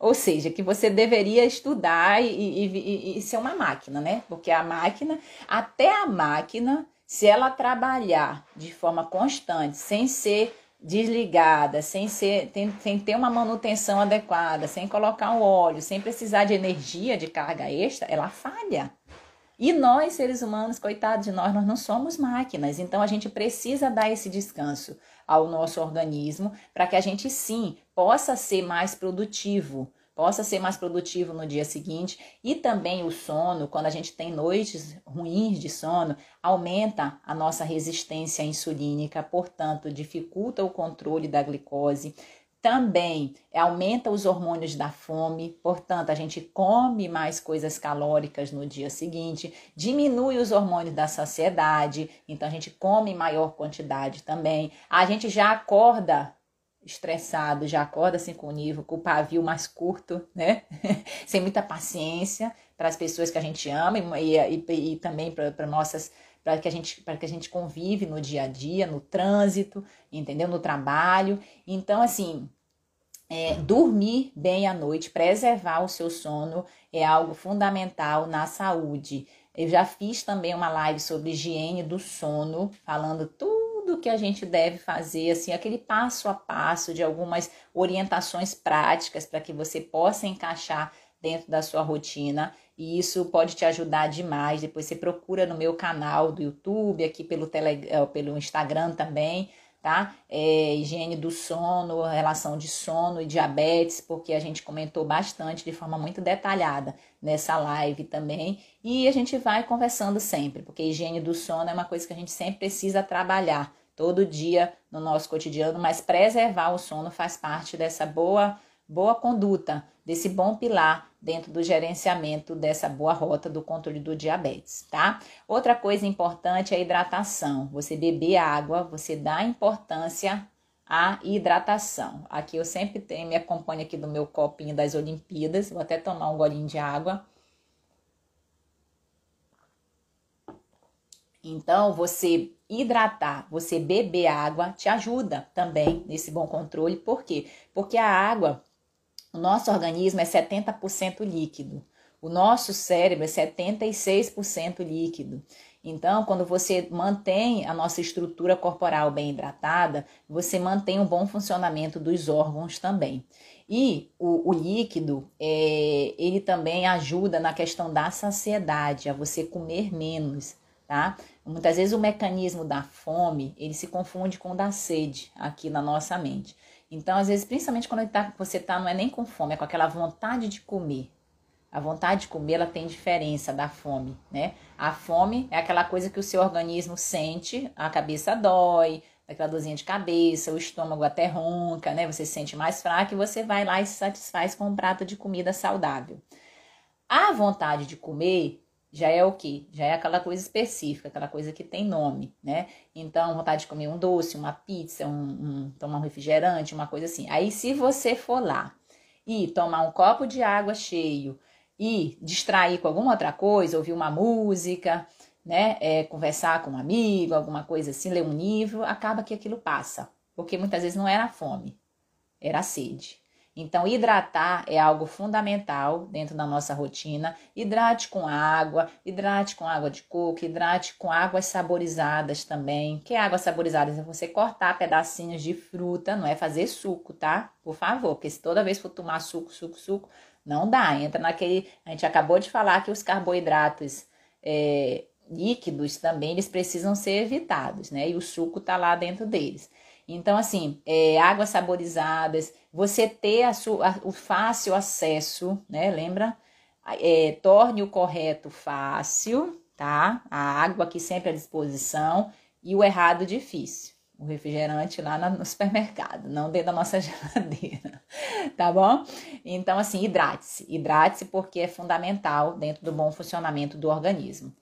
Ou seja, que você deveria estudar e, e, e, e ser uma máquina, né? Porque a máquina, até a máquina, se ela trabalhar de forma constante, sem ser desligada, sem, ser, tem, sem ter uma manutenção adequada, sem colocar o óleo, sem precisar de energia de carga extra, ela falha. E nós, seres humanos, coitados de nós, nós não somos máquinas, então a gente precisa dar esse descanso ao nosso organismo para que a gente sim possa ser mais produtivo, possa ser mais produtivo no dia seguinte. E também o sono, quando a gente tem noites ruins de sono, aumenta a nossa resistência insulínica, portanto, dificulta o controle da glicose. Também aumenta os hormônios da fome, portanto, a gente come mais coisas calóricas no dia seguinte, diminui os hormônios da saciedade, então a gente come maior quantidade também. A gente já acorda estressado, já acorda assim com o nível, com o pavio mais curto, né? [laughs] Sem muita paciência para as pessoas que a gente ama e, e, e também para nossas para que a gente para que a gente convive no dia a dia, no trânsito, entendeu? No trabalho. Então, assim, é, dormir bem à noite, preservar o seu sono é algo fundamental na saúde. Eu já fiz também uma live sobre higiene do sono, falando tudo tudo que a gente deve fazer, assim, aquele passo a passo de algumas orientações práticas para que você possa encaixar dentro da sua rotina e isso pode te ajudar demais. Depois você procura no meu canal do YouTube, aqui pelo, tele, eh, pelo Instagram também, tá? É, higiene do sono, relação de sono e diabetes, porque a gente comentou bastante de forma muito detalhada nessa live também. E a gente vai conversando sempre, porque higiene do sono é uma coisa que a gente sempre precisa trabalhar todo dia no nosso cotidiano, mas preservar o sono faz parte dessa boa boa conduta, desse bom pilar dentro do gerenciamento dessa boa rota do controle do diabetes, tá? Outra coisa importante é a hidratação. Você beber água, você dá importância à hidratação. Aqui eu sempre tenho, me acompanha aqui do meu copinho das Olimpíadas, vou até tomar um golinho de água. Então, você hidratar, você beber água, te ajuda também nesse bom controle. Por quê? Porque a água, o nosso organismo é 70% líquido. O nosso cérebro é 76% líquido. Então, quando você mantém a nossa estrutura corporal bem hidratada, você mantém um bom funcionamento dos órgãos também. E o, o líquido, é, ele também ajuda na questão da saciedade, a você comer menos tá? Muitas vezes o mecanismo da fome, ele se confunde com o da sede aqui na nossa mente. Então, às vezes, principalmente quando tá, você tá, não é nem com fome, é com aquela vontade de comer. A vontade de comer, ela tem diferença da fome, né? A fome é aquela coisa que o seu organismo sente, a cabeça dói, aquela dorzinha de cabeça, o estômago até ronca, né? Você se sente mais fraco e você vai lá e se satisfaz com um prato de comida saudável. A vontade de comer já é o que? Já é aquela coisa específica, aquela coisa que tem nome, né? Então, vontade de comer um doce, uma pizza, um, um, tomar um refrigerante, uma coisa assim. Aí, se você for lá e tomar um copo de água cheio e distrair com alguma outra coisa, ouvir uma música, né? É, conversar com um amigo, alguma coisa assim, ler um livro, acaba que aquilo passa. Porque muitas vezes não era fome, era sede. Então, hidratar é algo fundamental dentro da nossa rotina. Hidrate com água, hidrate com água de coco, hidrate com águas saborizadas também. Que água saborizada? É você cortar pedacinhos de fruta, não é fazer suco, tá? Por favor, porque se toda vez for tomar suco, suco, suco, não dá. Entra naquele. A gente acabou de falar que os carboidratos é, líquidos também eles precisam ser evitados, né? E o suco tá lá dentro deles. Então, assim, é, águas saborizadas, você ter a sua, o fácil acesso, né? Lembra? É, torne o correto fácil, tá? A água aqui sempre à disposição e o errado difícil. O refrigerante lá no supermercado, não dentro da nossa [laughs] geladeira, tá bom? Então, assim, hidrate-se. Hidrate-se porque é fundamental dentro do bom funcionamento do organismo.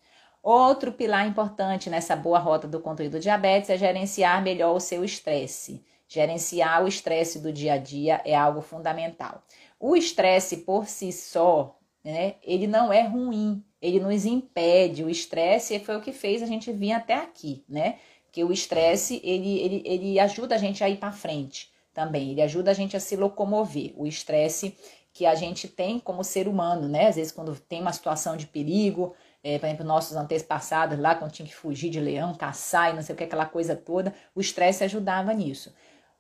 Outro pilar importante nessa boa rota do controle do diabetes é gerenciar melhor o seu estresse. Gerenciar o estresse do dia a dia é algo fundamental. O estresse por si só, né, ele não é ruim, ele nos impede. O estresse foi o que fez a gente vir até aqui, né? Que o estresse ele, ele, ele ajuda a gente a ir para frente também, ele ajuda a gente a se locomover. O estresse que a gente tem como ser humano, né? Às vezes, quando tem uma situação de perigo, é, por exemplo, nossos antepassados lá, quando tinha que fugir de leão, caçar e não sei o que, aquela coisa toda, o estresse ajudava nisso.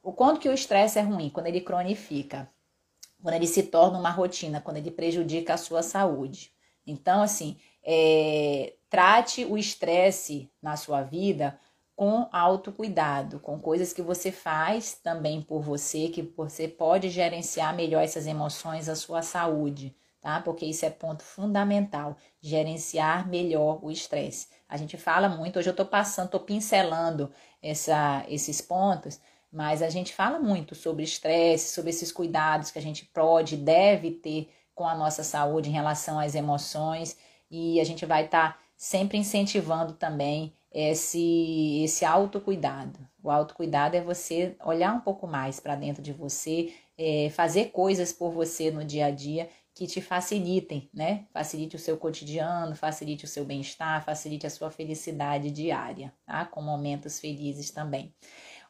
O quanto que o estresse é ruim? Quando ele cronifica, quando ele se torna uma rotina, quando ele prejudica a sua saúde. Então, assim, é, trate o estresse na sua vida com autocuidado, com coisas que você faz também por você, que você pode gerenciar melhor essas emoções, a sua saúde, tá? Porque isso é ponto fundamental, gerenciar melhor o estresse. A gente fala muito, hoje eu tô passando, tô pincelando essa, esses pontos, mas a gente fala muito sobre estresse, sobre esses cuidados que a gente pode, deve ter com a nossa saúde em relação às emoções, e a gente vai estar tá sempre incentivando também esse, esse autocuidado. O autocuidado é você olhar um pouco mais para dentro de você, é, fazer coisas por você no dia a dia que te facilitem, né? Facilite o seu cotidiano, facilite o seu bem-estar, facilite a sua felicidade diária, tá? Com momentos felizes também.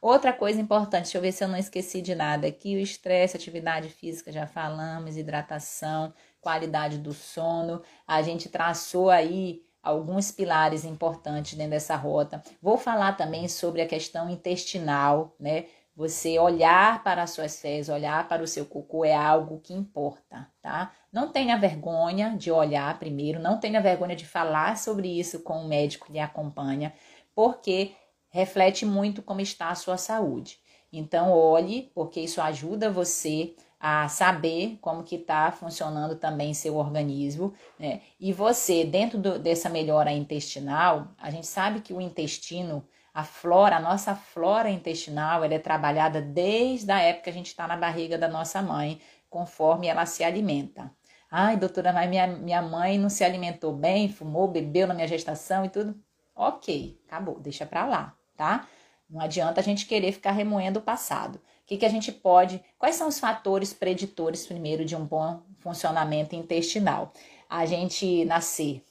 Outra coisa importante, deixa eu ver se eu não esqueci de nada aqui: o estresse, atividade física, já falamos, hidratação, qualidade do sono. A gente traçou aí alguns pilares importantes dentro dessa rota. Vou falar também sobre a questão intestinal, né? Você olhar para as suas fezes, olhar para o seu cocô é algo que importa, tá? Não tenha vergonha de olhar primeiro, não tenha vergonha de falar sobre isso com o médico que lhe acompanha, porque reflete muito como está a sua saúde. Então olhe, porque isso ajuda você a saber como que está funcionando também seu organismo, né? E você, dentro do, dessa melhora intestinal, a gente sabe que o intestino, a flora, a nossa flora intestinal, ela é trabalhada desde a época que a gente está na barriga da nossa mãe, conforme ela se alimenta. Ai, doutora, mas minha, minha mãe não se alimentou bem, fumou, bebeu na minha gestação e tudo. Ok, acabou, deixa pra lá, tá? Não adianta a gente querer ficar remoendo o passado que, que a gente pode. Quais são os fatores preditores, primeiro, de um bom funcionamento intestinal? A gente nascer,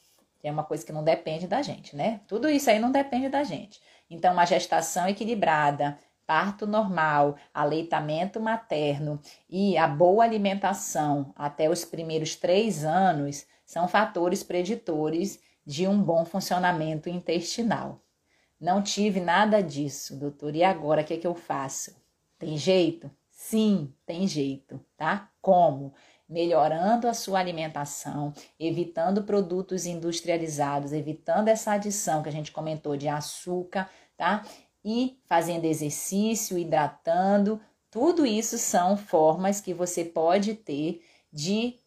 é uma coisa que não depende da gente, né? Tudo isso aí não depende da gente. Então, uma gestação equilibrada, parto normal, aleitamento materno e a boa alimentação até os primeiros três anos são fatores preditores de um bom funcionamento intestinal. Não tive nada disso, doutor. E agora o que, é que eu faço? Tem jeito? Sim, tem jeito, tá? Como? Melhorando a sua alimentação, evitando produtos industrializados, evitando essa adição que a gente comentou de açúcar, tá? E fazendo exercício, hidratando, tudo isso são formas que você pode ter de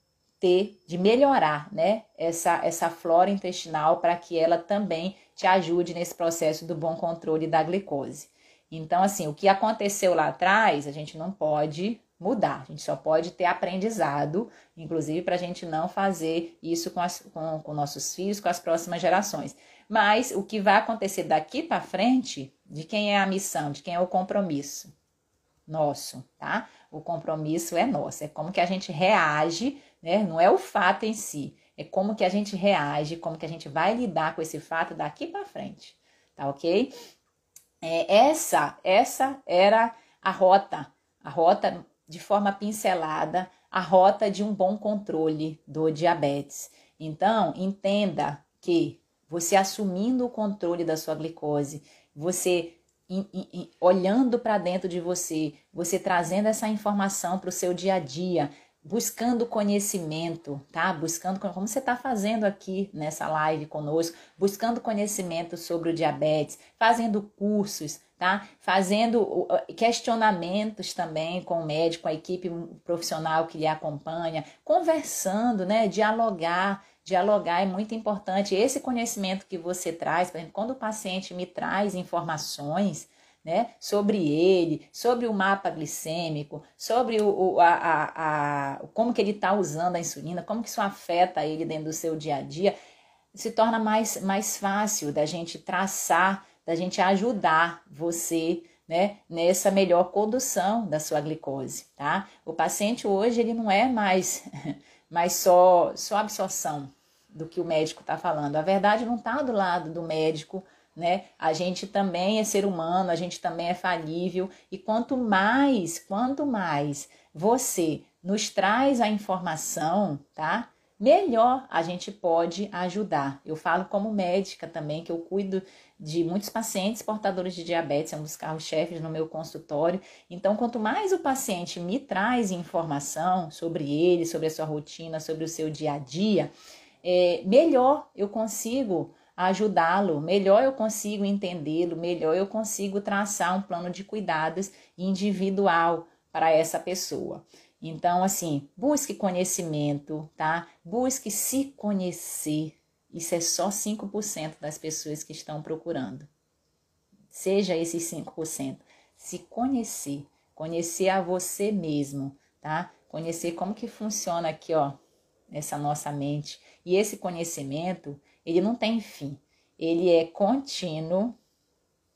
ter, de melhorar, né? Essa, essa flora intestinal para que ela também te ajude nesse processo do bom controle da glicose. Então, assim, o que aconteceu lá atrás, a gente não pode mudar, a gente só pode ter aprendizado, inclusive para a gente não fazer isso com, as, com, com nossos filhos, com as próximas gerações. Mas o que vai acontecer daqui para frente, de quem é a missão, de quem é o compromisso? Nosso, tá? O compromisso é nosso, é como que a gente reage, né? Não é o fato em si, é como que a gente reage, como que a gente vai lidar com esse fato daqui para frente, tá ok? É, essa, essa era a rota, a rota de forma pincelada, a rota de um bom controle do diabetes. Então, entenda que você assumindo o controle da sua glicose, você in, in, olhando para dentro de você, você trazendo essa informação para o seu dia a dia, buscando conhecimento, tá? Buscando como você está fazendo aqui nessa live conosco, buscando conhecimento sobre o diabetes, fazendo cursos, tá? Fazendo questionamentos também com o médico, com a equipe profissional que lhe acompanha, conversando, né? Dialogar. Dialogar é muito importante. Esse conhecimento que você traz, por exemplo, quando o paciente me traz informações, né, sobre ele, sobre o mapa glicêmico, sobre o, o a, a, a, como que ele está usando a insulina, como que isso afeta ele dentro do seu dia a dia, se torna mais, mais fácil da gente traçar, da gente ajudar você né, nessa melhor condução da sua glicose, tá? O paciente hoje ele não é mais, [laughs] mais só, só absorção do que o médico está falando. A verdade não está do lado do médico né? A gente também é ser humano, a gente também é falível e quanto mais, quanto mais você nos traz a informação, tá? Melhor a gente pode ajudar. Eu falo como médica também, que eu cuido de muitos pacientes portadores de diabetes, é um dos carros-chefes no meu consultório. Então, quanto mais o paciente me traz informação sobre ele, sobre a sua rotina, sobre o seu dia a dia, é, melhor eu consigo ajudá-lo, melhor eu consigo entendê-lo, melhor eu consigo traçar um plano de cuidados individual para essa pessoa. Então, assim, busque conhecimento, tá? Busque se conhecer. Isso é só 5% das pessoas que estão procurando. Seja esses 5%. Se conhecer, conhecer a você mesmo, tá? Conhecer como que funciona aqui, ó, essa nossa mente. E esse conhecimento, ele não tem fim. Ele é contínuo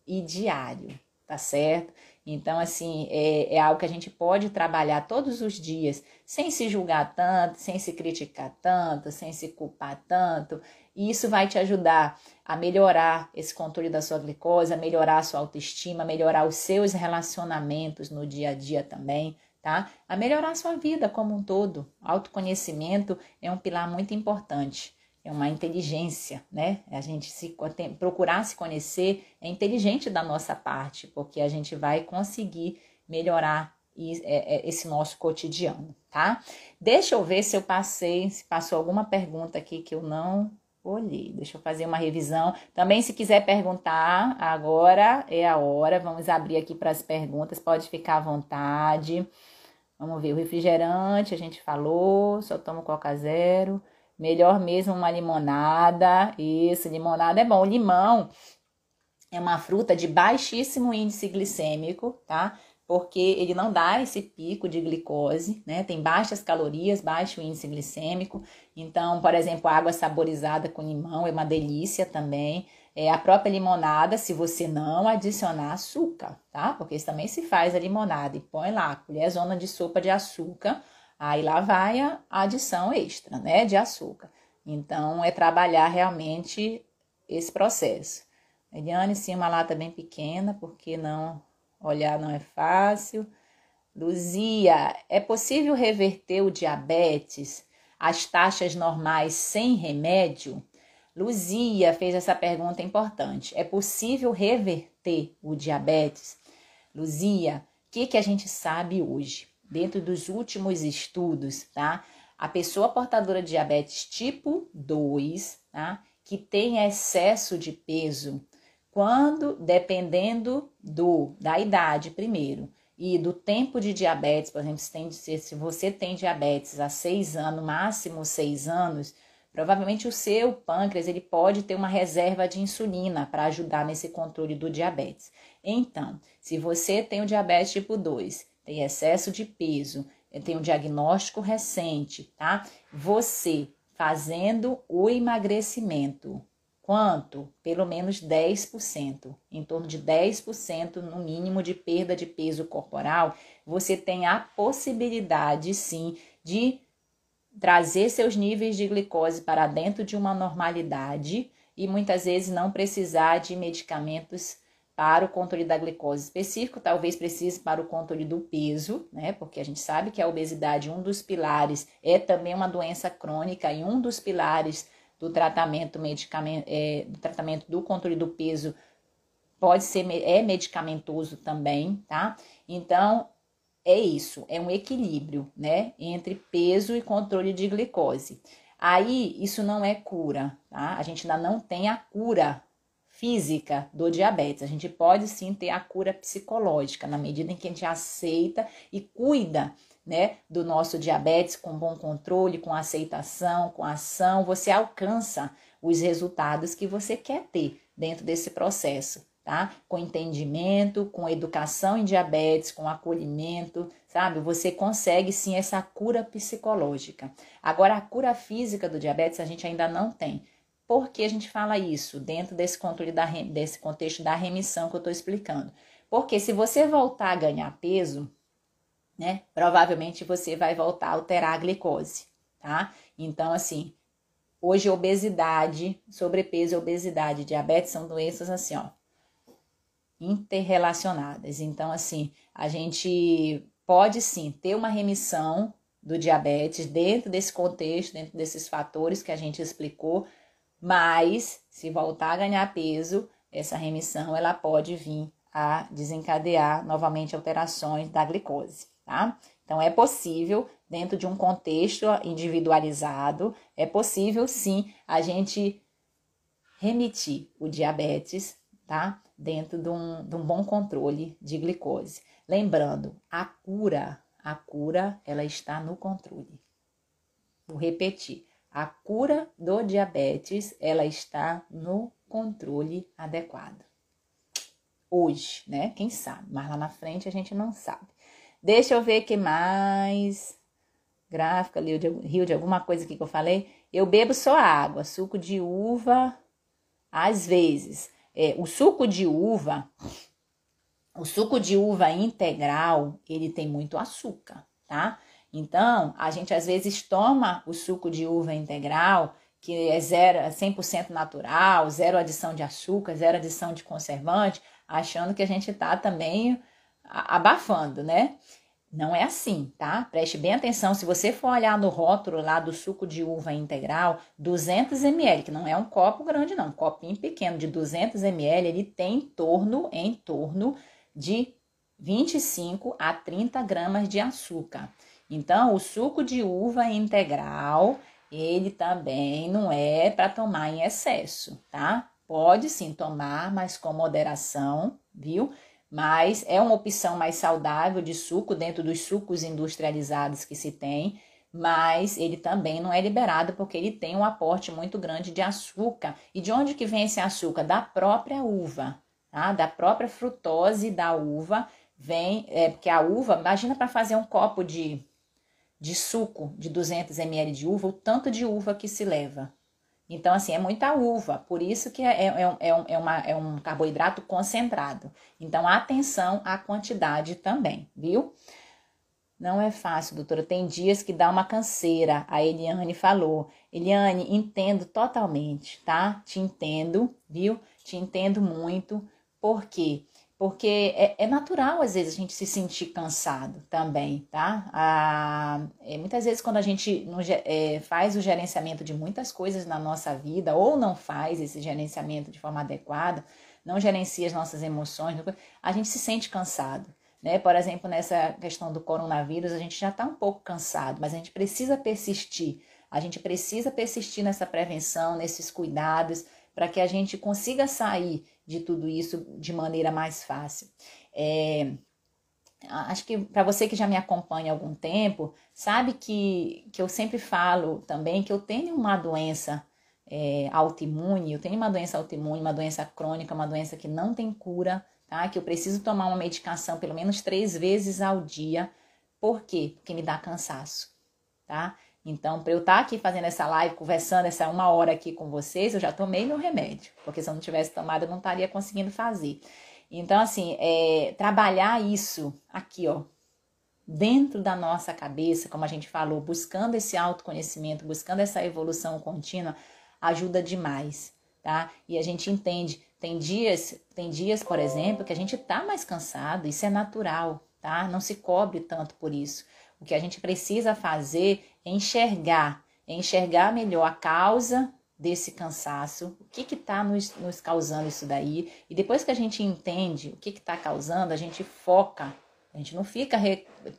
e diário, tá certo? Então, assim, é, é algo que a gente pode trabalhar todos os dias, sem se julgar tanto, sem se criticar tanto, sem se culpar tanto. E isso vai te ajudar a melhorar esse controle da sua glicose, a melhorar a sua autoestima, a melhorar os seus relacionamentos no dia a dia também, tá? A melhorar a sua vida como um todo. Autoconhecimento é um pilar muito importante é uma inteligência, né? A gente se procurar se conhecer é inteligente da nossa parte, porque a gente vai conseguir melhorar é, é, esse nosso cotidiano, tá? Deixa eu ver se eu passei, se passou alguma pergunta aqui que eu não olhei. Deixa eu fazer uma revisão. Também, se quiser perguntar, agora é a hora. Vamos abrir aqui para as perguntas, pode ficar à vontade. Vamos ver, o refrigerante, a gente falou, só tomo Coca Zero. Melhor mesmo uma limonada. Isso, limonada é bom. Limão é uma fruta de baixíssimo índice glicêmico, tá? Porque ele não dá esse pico de glicose, né? Tem baixas calorias, baixo índice glicêmico. Então, por exemplo, água saborizada com limão é uma delícia também. É, a própria limonada, se você não adicionar açúcar, tá? Porque isso também se faz a limonada e põe lá, colher zona de sopa de açúcar Aí lá vai a adição extra, né, de açúcar. Então, é trabalhar realmente esse processo. Eliane, sim, uma lata bem pequena, porque não olhar não é fácil. Luzia, é possível reverter o diabetes às taxas normais sem remédio? Luzia fez essa pergunta importante. É possível reverter o diabetes? Luzia, o que, que a gente sabe hoje? Dentro dos últimos estudos, tá? A pessoa portadora de diabetes tipo 2, tá? Que tem excesso de peso, quando, dependendo do da idade primeiro e do tempo de diabetes, por exemplo, se, tem, se você tem diabetes há seis anos, máximo seis anos, provavelmente o seu pâncreas ele pode ter uma reserva de insulina para ajudar nesse controle do diabetes. Então, se você tem o diabetes tipo 2 tem excesso de peso, tem um diagnóstico recente, tá? Você fazendo o emagrecimento, quanto? Pelo menos 10%, em torno de 10% no mínimo de perda de peso corporal, você tem a possibilidade sim de trazer seus níveis de glicose para dentro de uma normalidade e muitas vezes não precisar de medicamentos para o controle da glicose específico, talvez precise para o controle do peso, né? Porque a gente sabe que a obesidade, um dos pilares, é também uma doença crônica e um dos pilares do tratamento medicamento, é, do tratamento do controle do peso pode ser é medicamentoso também, tá? Então é isso, é um equilíbrio, né, entre peso e controle de glicose. Aí isso não é cura, tá? A gente ainda não tem a cura física do diabetes. A gente pode sim ter a cura psicológica na medida em que a gente aceita e cuida né, do nosso diabetes com bom controle, com aceitação, com ação, você alcança os resultados que você quer ter dentro desse processo, tá? Com entendimento, com educação em diabetes, com acolhimento, sabe? Você consegue sim essa cura psicológica. Agora, a cura física do diabetes a gente ainda não tem. Por que a gente fala isso dentro desse da, desse contexto da remissão que eu estou explicando? Porque se você voltar a ganhar peso, né, provavelmente você vai voltar a alterar a glicose, tá? Então, assim, hoje obesidade, sobrepeso, obesidade, diabetes são doenças assim, ó, interrelacionadas. Então, assim, a gente pode sim ter uma remissão do diabetes dentro desse contexto, dentro desses fatores que a gente explicou, mas, se voltar a ganhar peso, essa remissão ela pode vir a desencadear novamente alterações da glicose, tá? Então, é possível, dentro de um contexto individualizado, é possível sim a gente remitir o diabetes, tá? Dentro de um, de um bom controle de glicose. Lembrando, a cura, a cura, ela está no controle. Vou repetir. A cura do diabetes, ela está no controle adequado. Hoje, né? Quem sabe? Mas lá na frente a gente não sabe. Deixa eu ver que mais. Gráfica, rio de, alguma coisa aqui que eu falei. Eu bebo só água, suco de uva, às vezes. É, o suco de uva, o suco de uva integral, ele tem muito açúcar, tá? Então, a gente às vezes toma o suco de uva integral, que é zero, 100% é natural, zero adição de açúcar, zero adição de conservante, achando que a gente tá também abafando, né? Não é assim, tá? Preste bem atenção. Se você for olhar no rótulo lá do suco de uva integral, 200 ml, que não é um copo grande, não, um copinho pequeno de 200 ml, ele tem em torno, em torno de 25 a 30 gramas de açúcar. Então, o suco de uva integral, ele também não é para tomar em excesso, tá? Pode sim tomar, mas com moderação, viu? Mas é uma opção mais saudável de suco dentro dos sucos industrializados que se tem, mas ele também não é liberado porque ele tem um aporte muito grande de açúcar. E de onde que vem esse açúcar? Da própria uva, tá? Da própria frutose da uva vem, é porque a uva, imagina para fazer um copo de de suco de 200 ml de uva, o tanto de uva que se leva. Então, assim, é muita uva, por isso que é, é, é, é, uma, é um carboidrato concentrado. Então, atenção à quantidade também, viu? Não é fácil, doutora. Tem dias que dá uma canseira. A Eliane falou. Eliane, entendo totalmente, tá? Te entendo, viu? Te entendo muito. Por quê? Porque é, é, natural às vezes a gente se sentir cansado também, tá? Ah, é, muitas vezes quando a gente é, faz o gerenciamento de muitas coisas na nossa vida ou não faz esse gerenciamento de forma adequada, não gerencia as nossas emoções, a gente se sente cansado. Né? Por exemplo, nessa questão do coronavírus, a gente já está um pouco cansado, mas a gente precisa persistir. A gente precisa persistir nessa prevenção, nesses cuidados, para que a gente consiga sair de tudo isso de maneira mais fácil. É, acho que para você que já me acompanha há algum tempo, sabe que, que eu sempre falo também que eu tenho uma doença é, autoimune, eu tenho uma doença autoimune, uma doença crônica, uma doença que não tem cura, tá? Que eu preciso tomar uma medicação pelo menos três vezes ao dia. Por quê? Porque me dá cansaço, tá? Então, para eu estar tá aqui fazendo essa live, conversando essa uma hora aqui com vocês, eu já tomei meu remédio, porque se eu não tivesse tomado, eu não estaria conseguindo fazer. Então, assim, é, trabalhar isso aqui, ó, dentro da nossa cabeça, como a gente falou, buscando esse autoconhecimento, buscando essa evolução contínua, ajuda demais, tá? E a gente entende, tem dias, tem dias, por exemplo, que a gente tá mais cansado, isso é natural, tá? Não se cobre tanto por isso. O que a gente precisa fazer enxergar, enxergar melhor a causa desse cansaço, o que está nos, nos, causando isso daí. E depois que a gente entende o que está causando, a gente foca. A gente não fica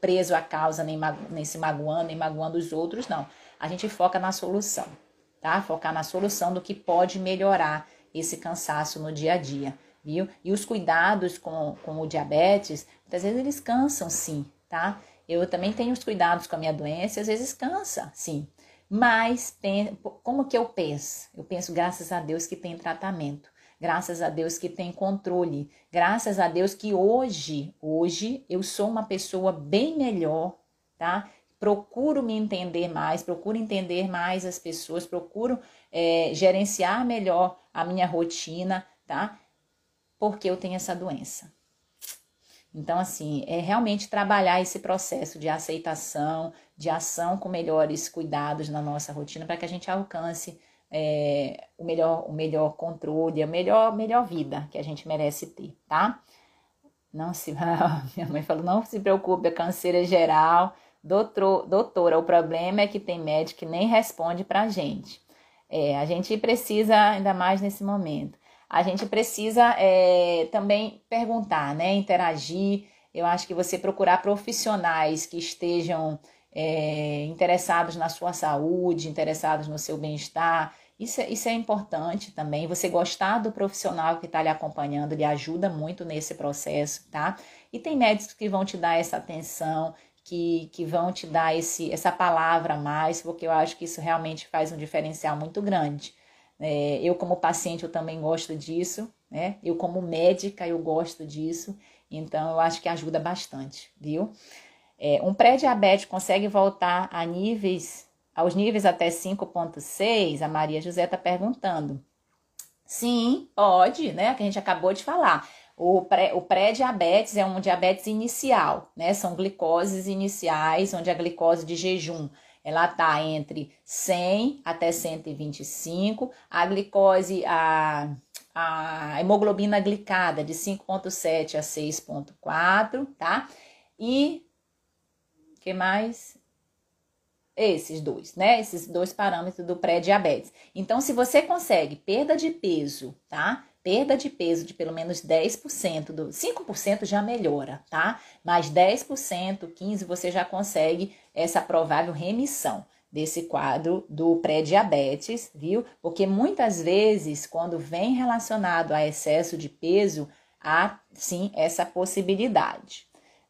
preso à causa, nem, nem se magoando, nem magoando os outros, não. A gente foca na solução, tá? Focar na solução do que pode melhorar esse cansaço no dia a dia, viu? E os cuidados com, com o diabetes, muitas vezes eles cansam sim, tá? Eu também tenho os cuidados com a minha doença, às vezes cansa, sim. Mas como que eu penso? Eu penso, graças a Deus que tem tratamento, graças a Deus que tem controle, graças a Deus que hoje, hoje eu sou uma pessoa bem melhor, tá? Procuro me entender mais, procuro entender mais as pessoas, procuro é, gerenciar melhor a minha rotina, tá? Porque eu tenho essa doença. Então, assim, é realmente trabalhar esse processo de aceitação, de ação com melhores cuidados na nossa rotina para que a gente alcance é, o, melhor, o melhor controle, a melhor, melhor vida que a gente merece ter, tá? Não se. [laughs] Minha mãe falou: não se preocupe, a canseira geral. Doutor, doutora, o problema é que tem médico que nem responde pra gente. É, a gente precisa, ainda mais nesse momento, a gente precisa é, também perguntar, né? Interagir. Eu acho que você procurar profissionais que estejam é, interessados na sua saúde, interessados no seu bem-estar. Isso é, isso é importante também. Você gostar do profissional que está lhe acompanhando, lhe ajuda muito nesse processo, tá? E tem médicos que vão te dar essa atenção, que, que vão te dar esse, essa palavra a mais, porque eu acho que isso realmente faz um diferencial muito grande. É, eu, como paciente, eu também gosto disso, né? Eu, como médica, eu gosto disso. Então, eu acho que ajuda bastante, viu? É, um pré-diabético consegue voltar a níveis, aos níveis até 5,6? A Maria José está perguntando. Sim, pode, né? Que a gente acabou de falar. O pré-diabetes é um diabetes inicial, né? São glicoses iniciais, onde a glicose de jejum ela está entre 100 até 125, a glicose, a, a hemoglobina glicada de 5,7 a 6,4, tá? E que mais? Esses dois, né? Esses dois parâmetros do pré-diabetes. Então, se você consegue perda de peso, tá? Perda de peso de pelo menos 10%, do 5% já melhora, tá? Mas 10%, 15% você já consegue essa provável remissão desse quadro do pré-diabetes, viu? Porque muitas vezes, quando vem relacionado a excesso de peso, há sim essa possibilidade.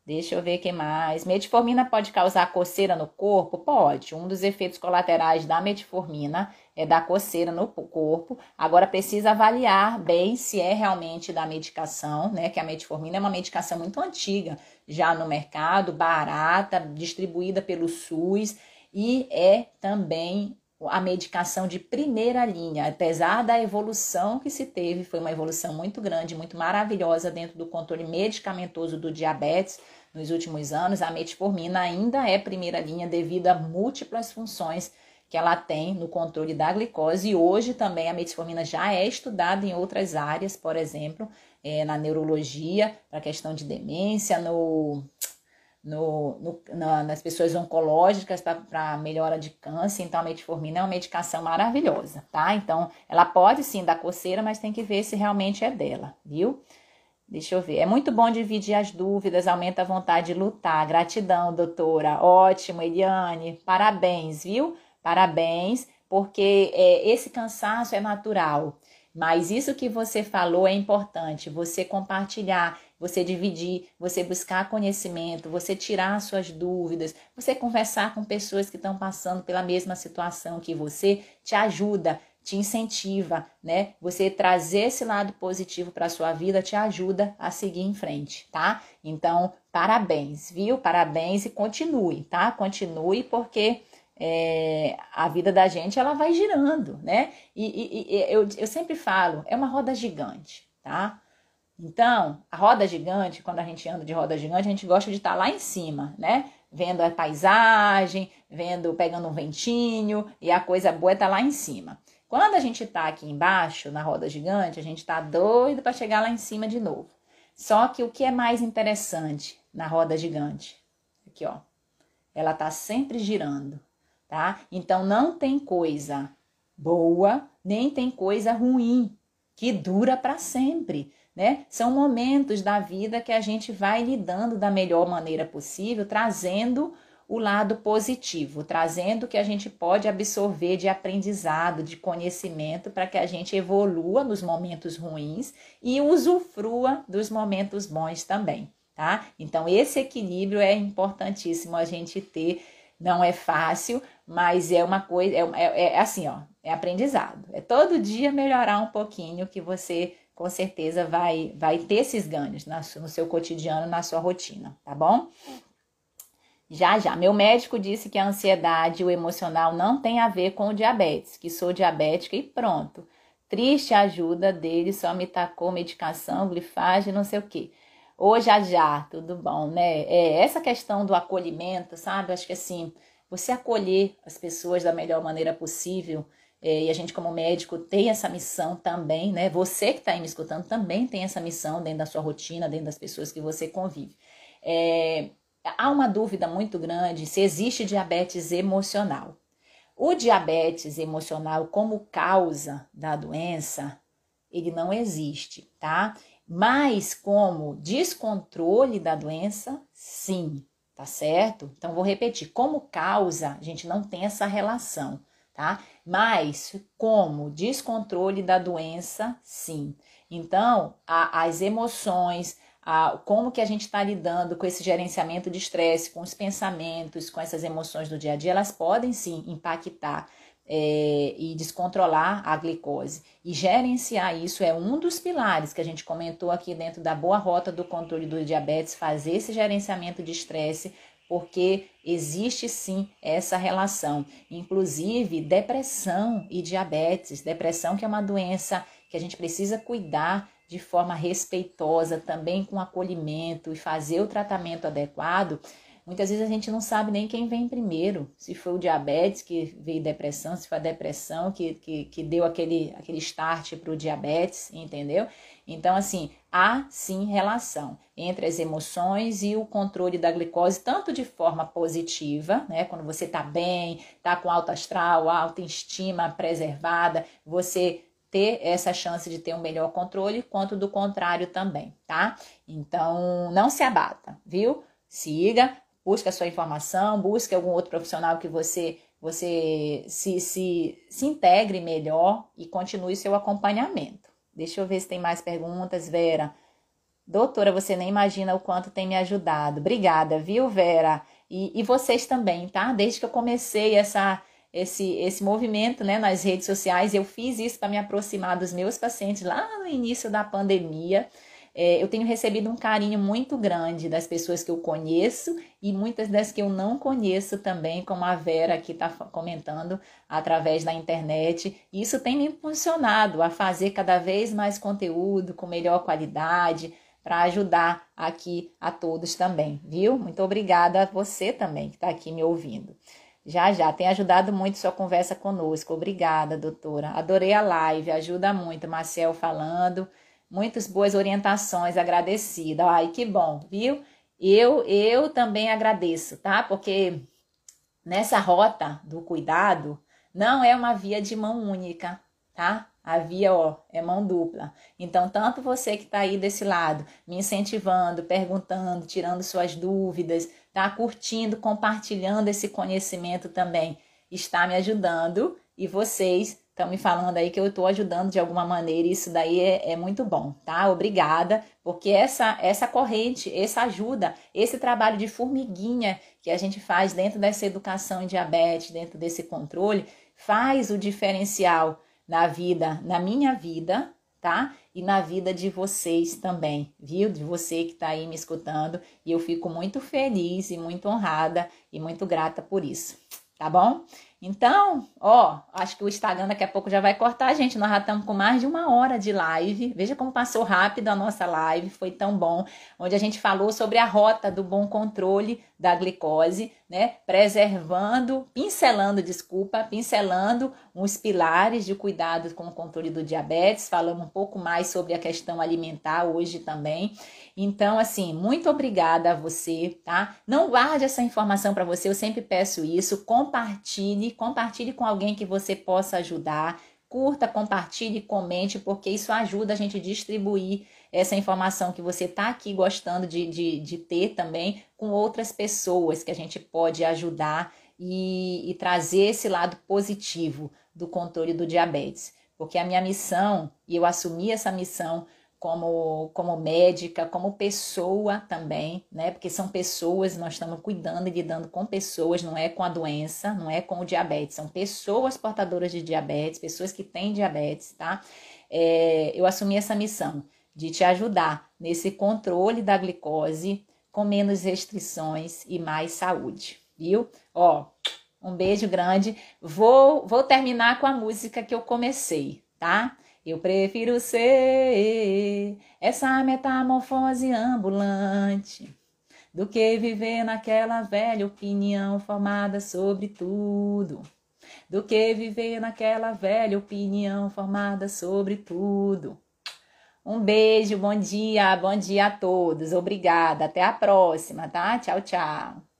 Deixa eu ver o que mais. Metformina pode causar coceira no corpo? Pode. Um dos efeitos colaterais da metformina é dar coceira no corpo. Agora precisa avaliar bem se é realmente da medicação, né? Que a metformina é uma medicação muito antiga já no mercado, barata, distribuída pelo SUS e é também a medicação de primeira linha, apesar da evolução que se teve, foi uma evolução muito grande, muito maravilhosa dentro do controle medicamentoso do diabetes nos últimos anos, a metformina ainda é primeira linha devido a múltiplas funções que ela tem no controle da glicose e hoje também a metformina já é estudada em outras áreas, por exemplo, é, na neurologia, para questão de demência, no no, no, na, nas pessoas oncológicas para melhora de câncer. Então, a metformina é uma medicação maravilhosa, tá? Então, ela pode sim dar coceira, mas tem que ver se realmente é dela, viu? Deixa eu ver. É muito bom dividir as dúvidas, aumenta a vontade de lutar. Gratidão, doutora. Ótimo, Eliane. Parabéns, viu? Parabéns, porque é, esse cansaço é natural. Mas isso que você falou é importante, você compartilhar, você dividir, você buscar conhecimento, você tirar suas dúvidas, você conversar com pessoas que estão passando pela mesma situação que você, te ajuda, te incentiva, né? Você trazer esse lado positivo para sua vida te ajuda a seguir em frente, tá? Então, parabéns, viu? Parabéns e continue, tá? Continue porque é, a vida da gente ela vai girando, né? E, e, e, eu, eu sempre falo, é uma roda gigante, tá? Então, a roda gigante, quando a gente anda de roda gigante, a gente gosta de estar tá lá em cima, né? Vendo a paisagem, vendo, pegando um ventinho, e a coisa boa é estar tá lá em cima. Quando a gente está aqui embaixo, na roda gigante, a gente está doido para chegar lá em cima de novo. Só que o que é mais interessante na roda gigante? Aqui, ó. Ela está sempre girando tá? Então não tem coisa boa, nem tem coisa ruim que dura para sempre, né? São momentos da vida que a gente vai lidando da melhor maneira possível, trazendo o lado positivo, trazendo o que a gente pode absorver de aprendizado, de conhecimento, para que a gente evolua nos momentos ruins e usufrua dos momentos bons também, tá? Então, esse equilíbrio é importantíssimo a gente ter não é fácil, mas é uma coisa, é, é, é assim, ó, é aprendizado. É todo dia melhorar um pouquinho que você com certeza vai, vai ter esses ganhos no seu cotidiano, na sua rotina, tá bom? Já, já. Meu médico disse que a ansiedade, o emocional não tem a ver com o diabetes, que sou diabética e pronto. Triste a ajuda dele, só me tacou medicação, glifagem, não sei o quê. Ô, já já, tudo bom, né? É, essa questão do acolhimento, sabe? Acho que assim, você acolher as pessoas da melhor maneira possível, é, e a gente, como médico, tem essa missão também, né? Você que está aí me escutando também tem essa missão dentro da sua rotina, dentro das pessoas que você convive. É, há uma dúvida muito grande se existe diabetes emocional. O diabetes emocional, como causa da doença, ele não existe, tá? Mas como descontrole da doença, sim, tá certo? Então vou repetir, como causa, a gente não tem essa relação, tá? Mas como descontrole da doença, sim. Então, a, as emoções, a, como que a gente está lidando com esse gerenciamento de estresse, com os pensamentos, com essas emoções do dia a dia, elas podem sim impactar é, e descontrolar a glicose. E gerenciar isso é um dos pilares que a gente comentou aqui dentro da boa rota do controle do diabetes, fazer esse gerenciamento de estresse porque existe sim essa relação. Inclusive, depressão e diabetes. Depressão, que é uma doença que a gente precisa cuidar de forma respeitosa, também com acolhimento e fazer o tratamento adequado. Muitas vezes a gente não sabe nem quem vem primeiro, se foi o diabetes que veio depressão, se foi a depressão que, que, que deu aquele, aquele start para o diabetes, entendeu? Então, assim, há sim relação entre as emoções e o controle da glicose, tanto de forma positiva, né? Quando você tá bem, tá com alta astral, autoestima preservada, você ter essa chance de ter um melhor controle, quanto do contrário também, tá? Então, não se abata, viu? Siga, busque a sua informação, busque algum outro profissional que você você se, se, se integre melhor e continue seu acompanhamento. Deixa eu ver se tem mais perguntas, Vera. Doutora, você nem imagina o quanto tem me ajudado. Obrigada, viu, Vera? E, e vocês também, tá? Desde que eu comecei essa, esse, esse movimento né, nas redes sociais, eu fiz isso para me aproximar dos meus pacientes lá no início da pandemia. É, eu tenho recebido um carinho muito grande das pessoas que eu conheço e muitas das que eu não conheço também, como a Vera aqui está comentando através da internet. Isso tem me impulsionado a fazer cada vez mais conteúdo com melhor qualidade para ajudar aqui a todos também, viu? Muito obrigada a você também que está aqui me ouvindo. Já, já, tem ajudado muito sua conversa conosco. Obrigada, doutora. Adorei a live, ajuda muito. Marcel falando muitas boas orientações, agradecida. Ai, que bom, viu? Eu, eu também agradeço, tá? Porque nessa rota do cuidado não é uma via de mão única, tá? A via, ó, é mão dupla. Então, tanto você que está aí desse lado, me incentivando, perguntando, tirando suas dúvidas, tá? Curtindo, compartilhando esse conhecimento também, está me ajudando. E vocês estão me falando aí que eu estou ajudando de alguma maneira, isso daí é, é, muito bom, tá? Obrigada, porque essa, essa corrente, essa ajuda, esse trabalho de formiguinha que a gente faz dentro dessa educação em diabetes, dentro desse controle, faz o diferencial na vida, na minha vida, tá? E na vida de vocês também, viu? De você que está aí me escutando, e eu fico muito feliz e muito honrada e muito grata por isso, tá bom? Então, ó, acho que o Instagram daqui a pouco já vai cortar, gente. Nós já estamos com mais de uma hora de live. Veja como passou rápido a nossa live, foi tão bom. Onde a gente falou sobre a rota do bom controle da glicose, né? Preservando, pincelando, desculpa, pincelando uns pilares de cuidado com o controle do diabetes. Falamos um pouco mais sobre a questão alimentar hoje também. Então, assim, muito obrigada a você, tá? Não guarde essa informação para você, eu sempre peço isso. Compartilhe, compartilhe com alguém que você possa ajudar. Curta, compartilhe, comente, porque isso ajuda a gente a distribuir essa informação que você está aqui gostando de, de, de ter também com outras pessoas que a gente pode ajudar e, e trazer esse lado positivo do controle do diabetes. Porque a minha missão, e eu assumi essa missão como, como médica, como pessoa também, né? Porque são pessoas, nós estamos cuidando e lidando com pessoas, não é com a doença, não é com o diabetes, são pessoas portadoras de diabetes, pessoas que têm diabetes, tá? É, eu assumi essa missão de te ajudar nesse controle da glicose com menos restrições e mais saúde, viu? Ó, um beijo grande. Vou, vou terminar com a música que eu comecei, tá? Eu prefiro ser essa metamorfose ambulante do que viver naquela velha opinião formada sobre tudo. Do que viver naquela velha opinião formada sobre tudo. Um beijo, bom dia, bom dia a todos. Obrigada. Até a próxima, tá? Tchau, tchau.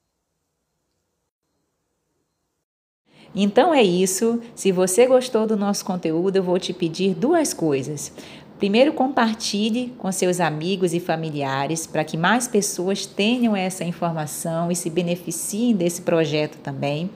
Então é isso. Se você gostou do nosso conteúdo, eu vou te pedir duas coisas. Primeiro, compartilhe com seus amigos e familiares para que mais pessoas tenham essa informação e se beneficiem desse projeto também.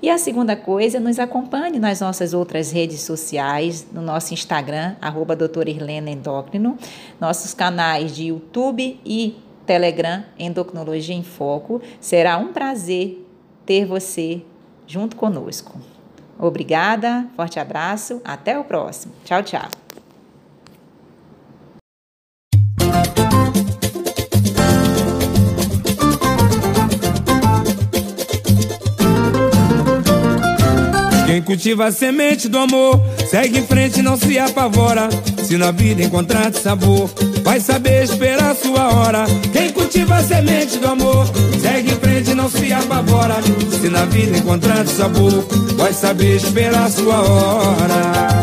E a segunda coisa, nos acompanhe nas nossas outras redes sociais, no nosso Instagram, arroba Irlena Endócrino, nossos canais de YouTube e Telegram Endocrinologia em Foco. Será um prazer ter você junto conosco. Obrigada, forte abraço, até o próximo. Tchau, tchau. Quem cultiva a semente do amor, segue em frente, não se apavora. Se na vida encontrar sabor, vai saber esperar sua hora. Quem cultiva a semente do amor, segue em frente, não se apavora. Se na vida encontrar sabor, vai saber esperar sua hora.